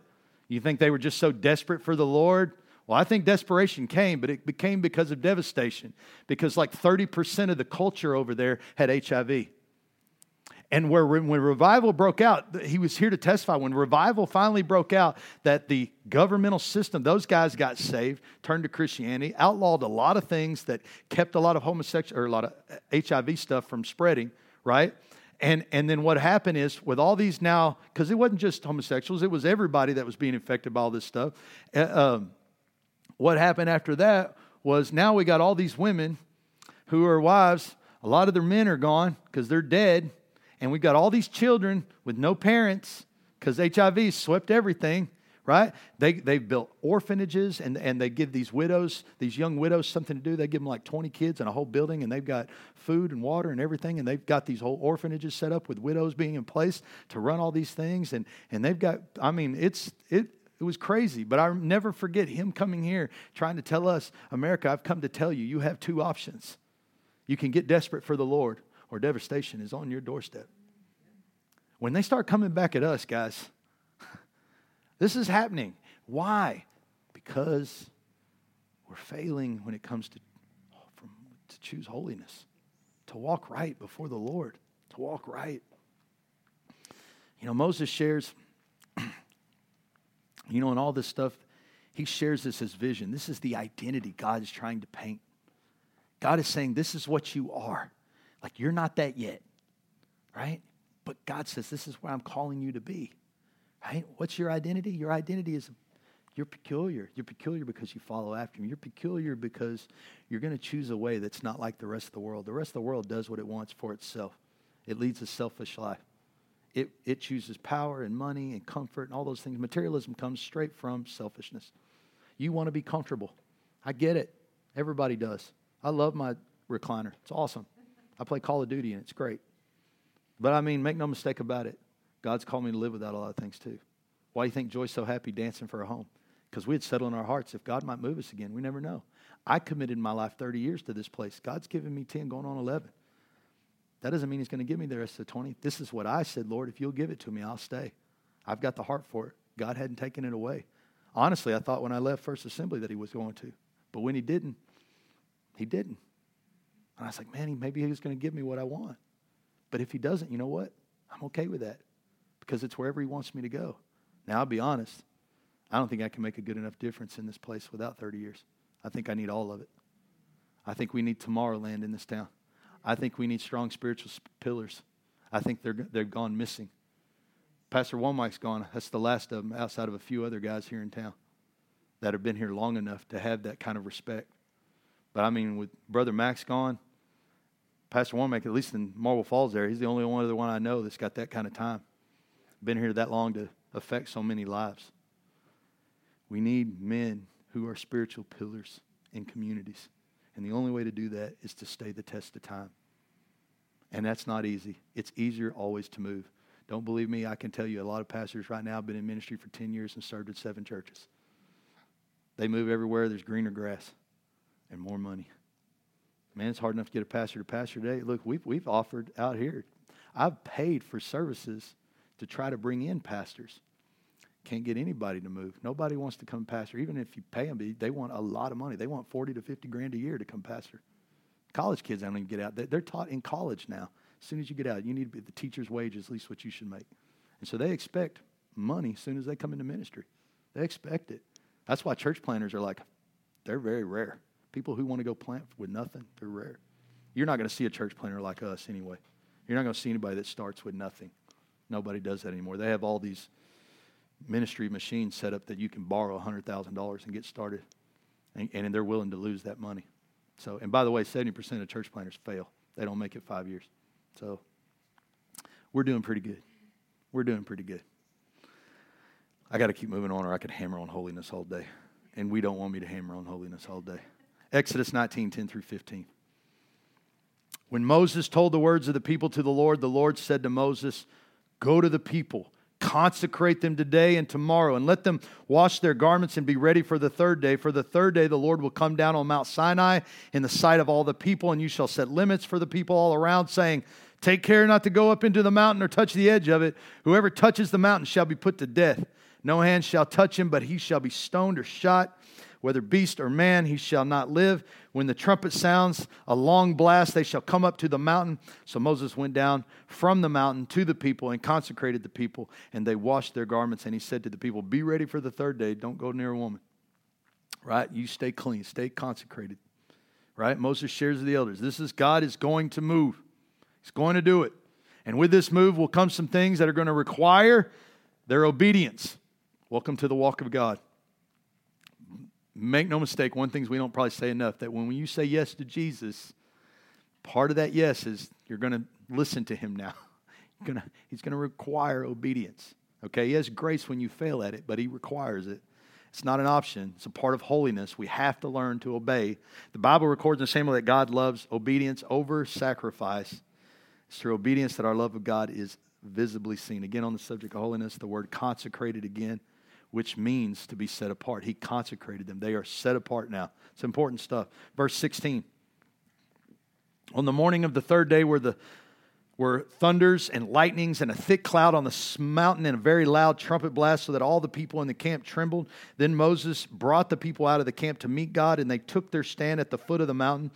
You think they were just so desperate for the Lord? Well, I think desperation came, but it became because of devastation. Because like 30% of the culture over there had HIV. And where, when revival broke out, he was here to testify. When revival finally broke out, that the governmental system, those guys got saved, turned to Christianity, outlawed a lot of things that kept a lot of homosexual or a lot of HIV stuff from spreading, right? And, and then what happened is with all these now, because it wasn't just homosexuals, it was everybody that was being infected by all this stuff. Uh, um, what happened after that was now we got all these women who are wives. A lot of their men are gone because they're dead and we've got all these children with no parents because HIV swept everything, right? They, they've built orphanages and, and they give these widows, these young widows, something to do. They give them like 20 kids in a whole building and they've got food and water and everything. And they've got these whole orphanages set up with widows being in place to run all these things. And, and they've got, I mean, it's, it, it was crazy, but I'll never forget him coming here trying to tell us, America, I've come to tell you, you have two options. You can get desperate for the Lord, or devastation is on your doorstep. When they start coming back at us, guys, this is happening. Why? Because we're failing when it comes to, from, to choose holiness, to walk right before the Lord, to walk right. You know, Moses shares, you know, and all this stuff, he shares this as vision. This is the identity God is trying to paint. God is saying, This is what you are. Like, you're not that yet, right? But God says, This is where I'm calling you to be, right? What's your identity? Your identity is you're peculiar. You're peculiar because you follow after him. You're peculiar because you're going to choose a way that's not like the rest of the world. The rest of the world does what it wants for itself, it leads a selfish life. It, it chooses power and money and comfort and all those things. Materialism comes straight from selfishness. You want to be comfortable. I get it. Everybody does. I love my recliner. It's awesome. I play Call of Duty and it's great. But I mean, make no mistake about it. God's called me to live without a lot of things too. Why do you think Joy's so happy dancing for a home? Because we had settled in our hearts if God might move us again. We never know. I committed my life 30 years to this place. God's given me 10, going on 11. That doesn't mean He's going to give me the rest of the 20. This is what I said, Lord, if you'll give it to me, I'll stay. I've got the heart for it. God hadn't taken it away. Honestly, I thought when I left First Assembly that He was going to. But when He didn't, He didn't. And I was like, man, maybe he's going to give me what I want. But if he doesn't, you know what? I'm okay with that because it's wherever he wants me to go. Now, I'll be honest. I don't think I can make a good enough difference in this place without 30 years. I think I need all of it. I think we need Tomorrowland in this town. I think we need strong spiritual pillars. I think they're, they've gone missing. Pastor Womack's gone. That's the last of them, outside of a few other guys here in town that have been here long enough to have that kind of respect. But I mean, with Brother Max gone, Pastor Womack, at least in Marble Falls there, he's the only one other one I know that's got that kind of time. Been here that long to affect so many lives. We need men who are spiritual pillars in communities. And the only way to do that is to stay the test of time. And that's not easy. It's easier always to move. Don't believe me, I can tell you a lot of pastors right now have been in ministry for 10 years and served at seven churches. They move everywhere, there's greener grass and more money. Man, it's hard enough to get a pastor to pastor today. Look, we've, we've offered out here. I've paid for services to try to bring in pastors. Can't get anybody to move. Nobody wants to come pastor. Even if you pay them, they want a lot of money. They want 40 to 50 grand a year to come pastor. College kids don't even get out. They're taught in college now. As soon as you get out, you need to be the teacher's wage is at least what you should make. And so they expect money as soon as they come into ministry. They expect it. That's why church planters are like they're very rare. People who want to go plant with nothing, they're rare. You're not going to see a church planter like us anyway. You're not going to see anybody that starts with nothing. Nobody does that anymore. They have all these ministry machines set up that you can borrow $100,000 and get started. And, and they're willing to lose that money. So, and by the way, 70% of church planters fail. They don't make it five years. So, we're doing pretty good. We're doing pretty good. I got to keep moving on, or I could hammer on holiness all day. And we don't want me to hammer on holiness all day. Exodus 19, 10 through 15. When Moses told the words of the people to the Lord, the Lord said to Moses, Go to the people, consecrate them today and tomorrow, and let them wash their garments and be ready for the third day. For the third day, the Lord will come down on Mount Sinai in the sight of all the people, and you shall set limits for the people all around, saying, Take care not to go up into the mountain or touch the edge of it. Whoever touches the mountain shall be put to death. No hand shall touch him, but he shall be stoned or shot whether beast or man, he shall not live. When the trumpet sounds a long blast, they shall come up to the mountain. So Moses went down from the mountain to the people and consecrated the people, and they washed their garments. And he said to the people, Be ready for the third day. Don't go near a woman. Right? You stay clean, stay consecrated. Right? Moses shares with the elders. This is God is going to move, He's going to do it. And with this move will come some things that are going to require their obedience. Welcome to the walk of God. Make no mistake, one thing we don't probably say enough that when you say yes to Jesus, part of that yes is you're going to listen to him now. Gonna, he's going to require obedience. Okay, he has grace when you fail at it, but he requires it. It's not an option, it's a part of holiness. We have to learn to obey. The Bible records in way that God loves obedience over sacrifice. It's through obedience that our love of God is visibly seen. Again, on the subject of holiness, the word consecrated again which means to be set apart. He consecrated them. They are set apart now. It's important stuff. Verse 16. On the morning of the third day were the were thunders and lightnings and a thick cloud on the mountain and a very loud trumpet blast so that all the people in the camp trembled. Then Moses brought the people out of the camp to meet God and they took their stand at the foot of the mountain.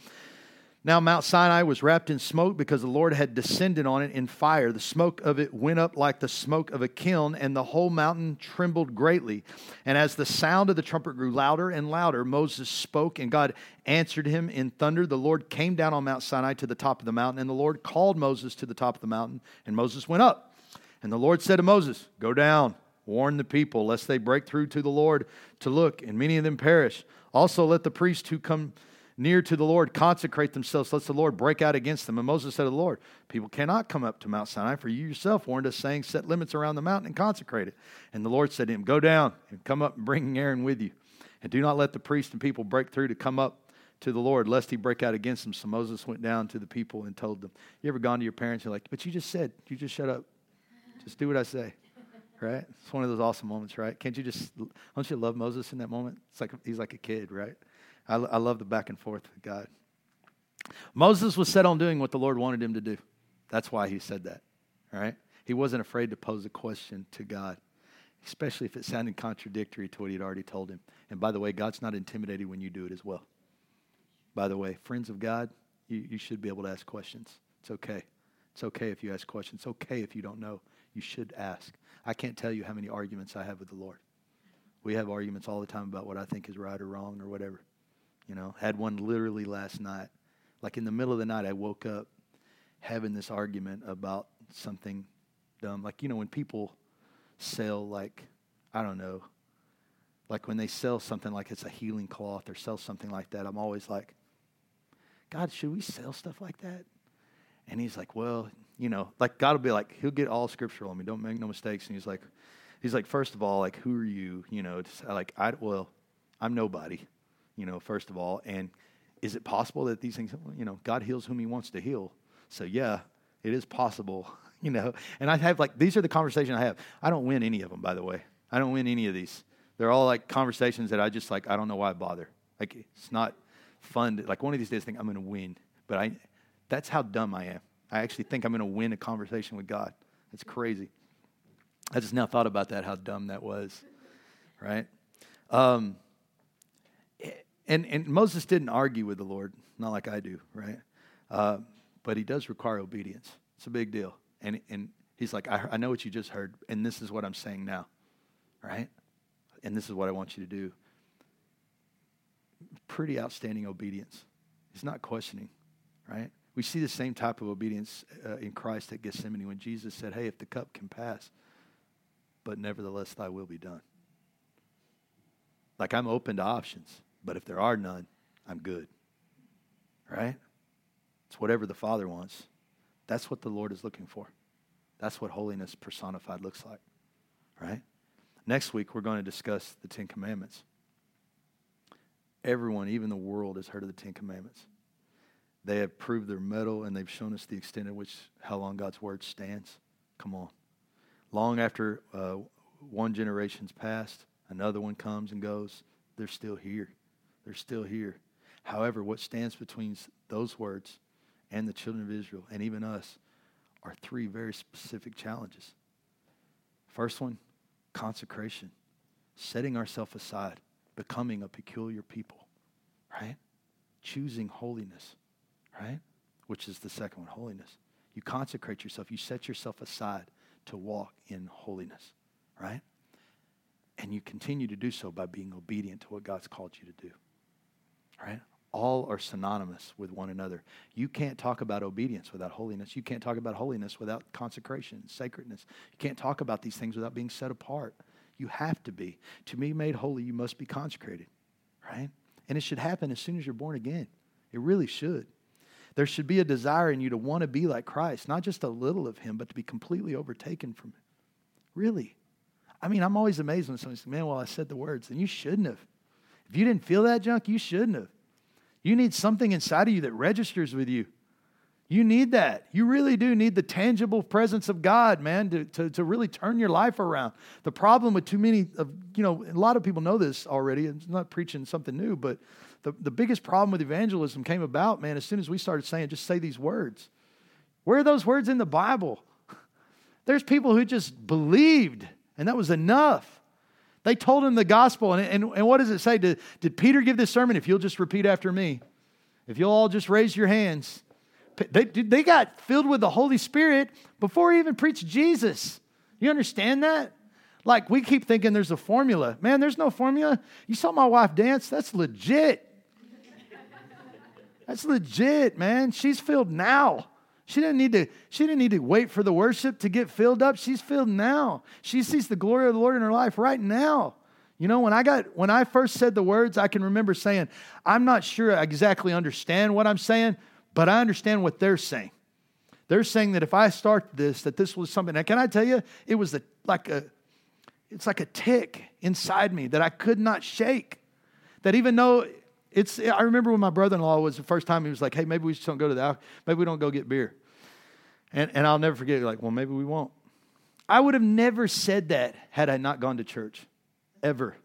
Now, Mount Sinai was wrapped in smoke because the Lord had descended on it in fire. The smoke of it went up like the smoke of a kiln, and the whole mountain trembled greatly. And as the sound of the trumpet grew louder and louder, Moses spoke, and God answered him in thunder. The Lord came down on Mount Sinai to the top of the mountain, and the Lord called Moses to the top of the mountain, and Moses went up. And the Lord said to Moses, Go down, warn the people, lest they break through to the Lord to look, and many of them perish. Also, let the priest who come near to the Lord consecrate themselves, lest the Lord break out against them. And Moses said to the Lord, People cannot come up to Mount Sinai, for you yourself warned us, saying, Set limits around the mountain and consecrate it. And the Lord said to him, Go down and come up and bring Aaron with you. And do not let the priest and people break through to come up to the Lord, lest he break out against them. So Moses went down to the people and told them. You ever gone to your parents you're like, But you just said, you just shut up. Just do what I say. Right? It's one of those awesome moments, right? Can't you just, don't you love Moses in that moment? It's like he's like a kid, right? I, I love the back and forth with God. Moses was set on doing what the Lord wanted him to do. That's why he said that. Right? He wasn't afraid to pose a question to God, especially if it sounded contradictory to what he'd already told him. And by the way, God's not intimidated when you do it as well. By the way, friends of God, you, you should be able to ask questions. It's okay. It's okay if you ask questions. It's okay if you don't know. You should ask. I can't tell you how many arguments I have with the Lord. We have arguments all the time about what I think is right or wrong or whatever. You know, had one literally last night. Like in the middle of the night, I woke up having this argument about something dumb. Like, you know, when people sell, like, I don't know, like when they sell something like it's a healing cloth or sell something like that, I'm always like, God, should we sell stuff like that? And he's like, well, you know, like God will be like, he'll get all scriptural on me. Don't make no mistakes. And he's like, he's like, first of all, like, who are you? You know, like, I, well, I'm nobody you know, first of all. And is it possible that these things, you know, God heals whom he wants to heal? So, yeah, it is possible, you know. And I have like, these are the conversations I have. I don't win any of them, by the way. I don't win any of these. They're all like conversations that I just like, I don't know why I bother. Like, it's not fun. To, like, one of these days, I think I'm going to win. But I, that's how dumb I am. I actually think I'm going to win a conversation with God. That's crazy. I just now thought about that, how dumb that was, right? Um, and, and Moses didn't argue with the Lord, not like I do, right? Uh, but he does require obedience. It's a big deal. And, and he's like, I, I know what you just heard, and this is what I'm saying now, right? And this is what I want you to do. pretty outstanding obedience. He's not questioning, right? We see the same type of obedience uh, in Christ at Gethsemane when Jesus said, Hey, if the cup can pass, but nevertheless thy will be done. Like I'm open to options, but if there are none, I'm good. Right? It's whatever the Father wants. That's what the Lord is looking for. That's what holiness personified looks like. Right? Next week, we're going to discuss the Ten Commandments. Everyone, even the world, has heard of the Ten Commandments. They have proved their mettle and they've shown us the extent at which how long God's word stands. Come on. Long after uh, one generation's passed, another one comes and goes, they're still here. They're still here. However, what stands between those words and the children of Israel and even us are three very specific challenges. First one, consecration, setting ourselves aside, becoming a peculiar people, right? Choosing holiness, right? Which is the second one, holiness. You consecrate yourself, you set yourself aside to walk in holiness, right? And you continue to do so by being obedient to what God's called you to do, right? all are synonymous with one another. You can't talk about obedience without holiness. You can't talk about holiness without consecration, sacredness. You can't talk about these things without being set apart. You have to be. To be made holy, you must be consecrated, right? And it should happen as soon as you're born again. It really should. There should be a desire in you to want to be like Christ, not just a little of Him, but to be completely overtaken from Him. Really. I mean, I'm always amazed when somebody says, Man, well, I said the words, and you shouldn't have. If you didn't feel that junk, you shouldn't have. You need something inside of you that registers with you. You need that. You really do need the tangible presence of God, man, to, to, to really turn your life around. The problem with too many of, you know, a lot of people know this already. It's not preaching something new, but the, the biggest problem with evangelism came about, man, as soon as we started saying, just say these words. Where are those words in the Bible? There's people who just believed, and that was enough. They told him the gospel. And, and, and what does it say? Did, did Peter give this sermon? If you'll just repeat after me, if you'll all just raise your hands. They, they got filled with the Holy Spirit before he even preached Jesus. You understand that? Like we keep thinking there's a formula. Man, there's no formula. You saw my wife dance. That's legit. That's legit, man. She's filled now. She didn't need to, she didn't need to wait for the worship to get filled up. She's filled now. She sees the glory of the Lord in her life right now. You know, when I got when I first said the words, I can remember saying, I'm not sure I exactly understand what I'm saying, but I understand what they're saying. They're saying that if I start this, that this was something. Now, can I tell you, it was a, like a, it's like a tick inside me that I could not shake. That even though it's, I remember when my brother-in-law was the first time he was like, "Hey, maybe we just don't go to the, maybe we don't go get beer," and and I'll never forget. Like, well, maybe we won't. I would have never said that had I not gone to church, ever.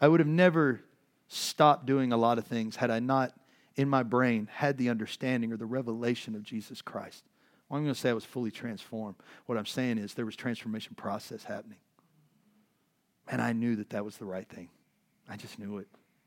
I would have never stopped doing a lot of things had I not, in my brain, had the understanding or the revelation of Jesus Christ. Well, I'm going to say I was fully transformed. What I'm saying is there was transformation process happening, and I knew that that was the right thing. I just knew it.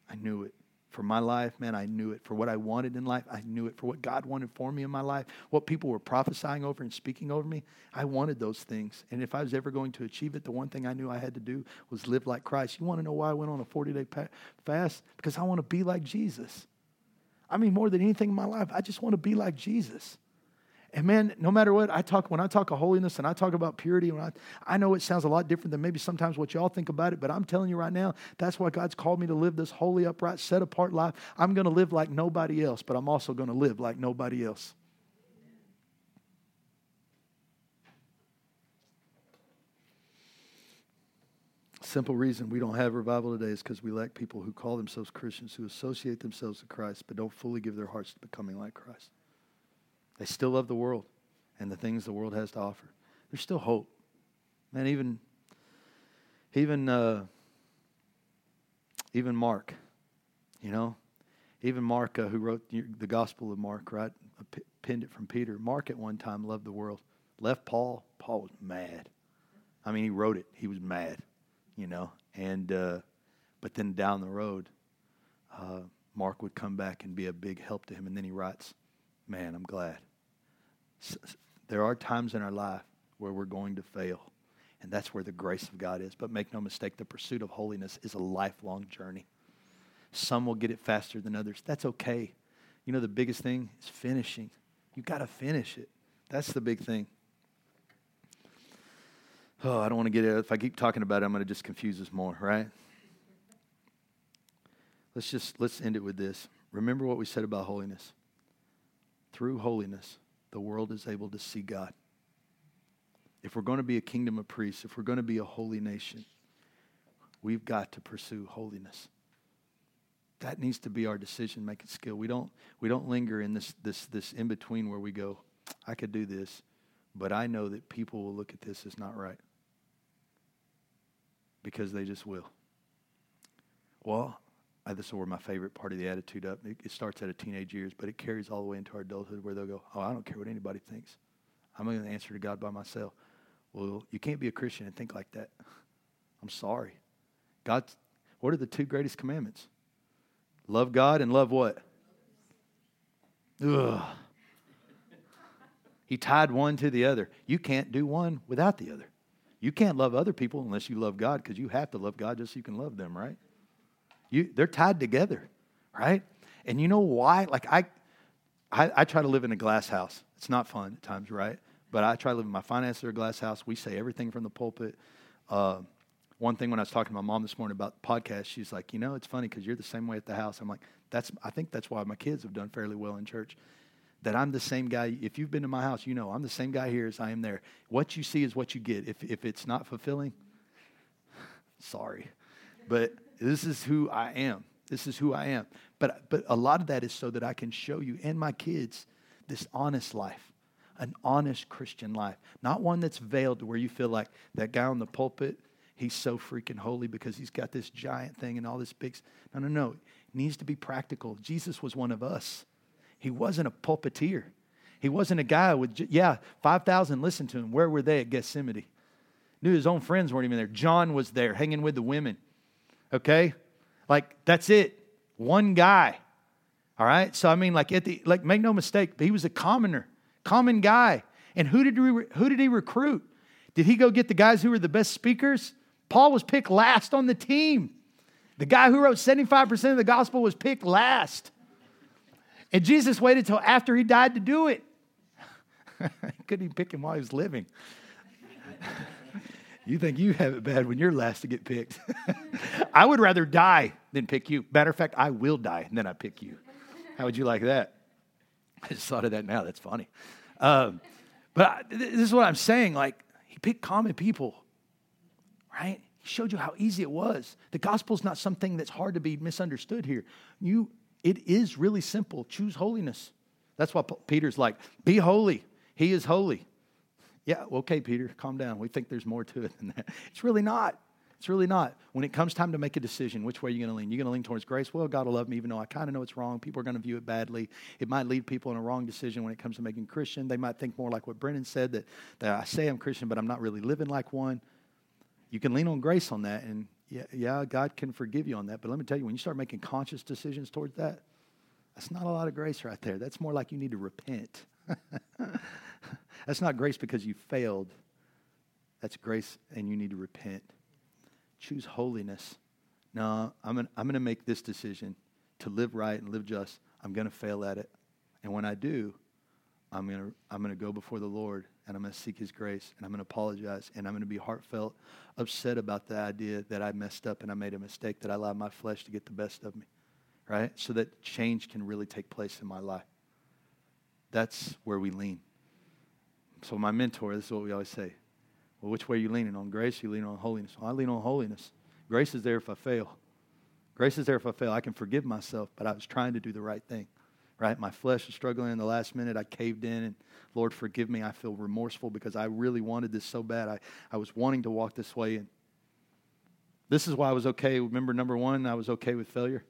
I knew it for my life, man, I knew it. For what I wanted in life, I knew it. For what God wanted for me in my life, what people were prophesying over and speaking over me, I wanted those things. And if I was ever going to achieve it, the one thing I knew I had to do was live like Christ. You want to know why I went on a 40 day fast? Because I want to be like Jesus. I mean, more than anything in my life, I just want to be like Jesus. And man, no matter what I talk, when I talk of holiness and I talk about purity, when I, I know it sounds a lot different than maybe sometimes what y'all think about it, but I'm telling you right now, that's why God's called me to live this holy, upright, set apart life. I'm going to live like nobody else, but I'm also going to live like nobody else. Simple reason we don't have revival today is because we lack people who call themselves Christians, who associate themselves with Christ, but don't fully give their hearts to becoming like Christ. They still love the world and the things the world has to offer. There's still hope. Man, even even uh, even Mark, you know, even Mark, uh, who wrote the Gospel of Mark, right, pinned it from Peter. Mark at one time loved the world. Left Paul. Paul was mad. I mean, he wrote it. He was mad, you know. And uh, but then down the road, uh, Mark would come back and be a big help to him. And then he writes, man, I'm glad. There are times in our life where we're going to fail, and that's where the grace of God is. But make no mistake, the pursuit of holiness is a lifelong journey. Some will get it faster than others. That's okay. You know, the biggest thing is finishing. You got to finish it. That's the big thing. Oh, I don't want to get it. If I keep talking about it, I'm going to just confuse us more, right? Let's just let's end it with this. Remember what we said about holiness. Through holiness, the world is able to see God. If we're going to be a kingdom of priests, if we're going to be a holy nation, we've got to pursue holiness. That needs to be our decision making skill. We don't, we don't linger in this, this, this in between where we go, I could do this, but I know that people will look at this as not right. Because they just will. Well, I, this is where my favorite part of the attitude up. It, it starts at a teenage years, but it carries all the way into our adulthood where they'll go, Oh, I don't care what anybody thinks. I'm going to answer to God by myself. Well, you can't be a Christian and think like that. I'm sorry. God, what are the two greatest commandments? Love God and love what? Ugh. He tied one to the other. You can't do one without the other. You can't love other people unless you love God because you have to love God just so you can love them, right? You, they're tied together, right? And you know why? Like I, I, I try to live in a glass house. It's not fun at times, right? But I try to live in my finances a glass house. We say everything from the pulpit. Uh, one thing when I was talking to my mom this morning about the podcast, she's like, you know, it's funny because you're the same way at the house. I'm like, that's I think that's why my kids have done fairly well in church. That I'm the same guy. If you've been to my house, you know I'm the same guy here as I am there. What you see is what you get. If if it's not fulfilling, sorry, but this is who I am. This is who I am. But but a lot of that is so that I can show you and my kids this honest life, an honest Christian life, not one that's veiled to where you feel like that guy on the pulpit he's so freaking holy because he's got this giant thing and all this big. No, no, no. It needs to be practical. Jesus was one of us. He wasn't a pulpiteer. He wasn't a guy with, yeah, 5,000 listened to him. Where were they at Gethsemane? Knew his own friends weren't even there. John was there hanging with the women. Okay? Like, that's it. One guy. All right? So, I mean, like, at the, like make no mistake, he was a commoner, common guy. And who did, he, who did he recruit? Did he go get the guys who were the best speakers? Paul was picked last on the team. The guy who wrote 75% of the gospel was picked last. And Jesus waited till after he died to do it. couldn't even pick him while he was living. you think you have it bad when you're last to get picked. I would rather die than pick you. Matter of fact, I will die and then I pick you. How would you like that? I just thought of that now. That's funny. Um, but I, this is what I'm saying. Like, he picked common people right? He showed you how easy it was. The gospel is not something that's hard to be misunderstood here. You, it is really simple. Choose holiness. That's why Peter's like, be holy. He is holy. Yeah, okay, Peter, calm down. We think there's more to it than that. It's really not. It's really not. When it comes time to make a decision, which way are you going to lean? You're going to lean towards grace. Well, God will love me, even though I kind of know it's wrong. People are going to view it badly. It might lead people in a wrong decision when it comes to making Christian. They might think more like what Brennan said that, that I say I'm Christian, but I'm not really living like one you can lean on grace on that, and yeah, yeah, God can forgive you on that. But let me tell you, when you start making conscious decisions towards that, that's not a lot of grace right there. That's more like you need to repent. that's not grace because you failed. That's grace, and you need to repent. Choose holiness. No, I'm going I'm to make this decision to live right and live just. I'm going to fail at it. And when I do, I'm going to I'm going to go before the Lord and I'm going to seek his grace and I'm going to apologize and I'm going to be heartfelt upset about the idea that I messed up and I made a mistake that I allowed my flesh to get the best of me. Right? So that change can really take place in my life. That's where we lean. So my mentor, this is what we always say. Well, which way are you leaning? On grace, you lean on holiness. Well, I lean on holiness. Grace is there if I fail. Grace is there if I fail. I can forgive myself, but I was trying to do the right thing right? My flesh was struggling in the last minute. I caved in, and Lord, forgive me. I feel remorseful because I really wanted this so bad. I, I was wanting to walk this way. And this is why I was okay. Remember, number one, I was okay with failure.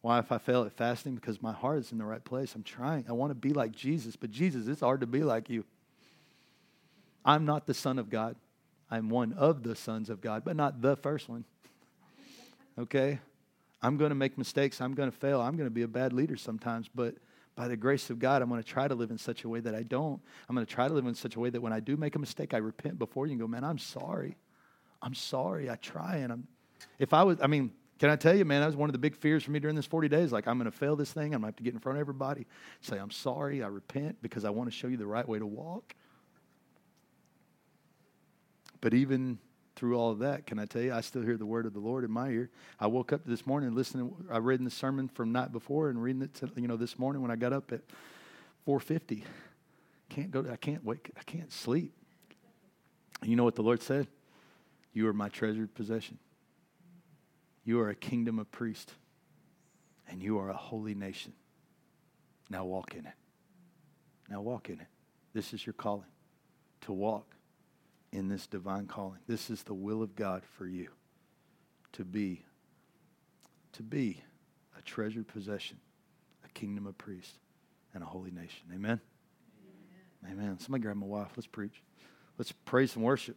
Why, if I fail at fasting? Because my heart is in the right place. I'm trying. I want to be like Jesus, but Jesus, it's hard to be like you. I'm not the Son of God. I'm one of the sons of God, but not the first one. Okay? I'm going to make mistakes. I'm going to fail. I'm going to be a bad leader sometimes, but by the grace of God, I'm going to try to live in such a way that I don't. I'm going to try to live in such a way that when I do make a mistake, I repent before you and go, man, I'm sorry. I'm sorry. I try and I'm. If I was, I mean, Can I tell you, man, that was one of the big fears for me during this 40 days. Like, I'm going to fail this thing. I'm going to have to get in front of everybody, say, I'm sorry, I repent, because I want to show you the right way to walk. But even through all of that, can I tell you, I still hear the word of the Lord in my ear. I woke up this morning listening. I read in the sermon from night before and reading it, to, you know, this morning when I got up at 4:50. Can't go. I can't wake. I can't sleep. And you know what the Lord said? You are my treasured possession. You are a kingdom of priests, and you are a holy nation. Now walk in it. Now walk in it. This is your calling to walk in this divine calling. This is the will of God for you to be to be a treasured possession, a kingdom of priests, and a holy nation. Amen. Amen. Amen. Somebody grab my wife. Let's preach. Let's praise and worship.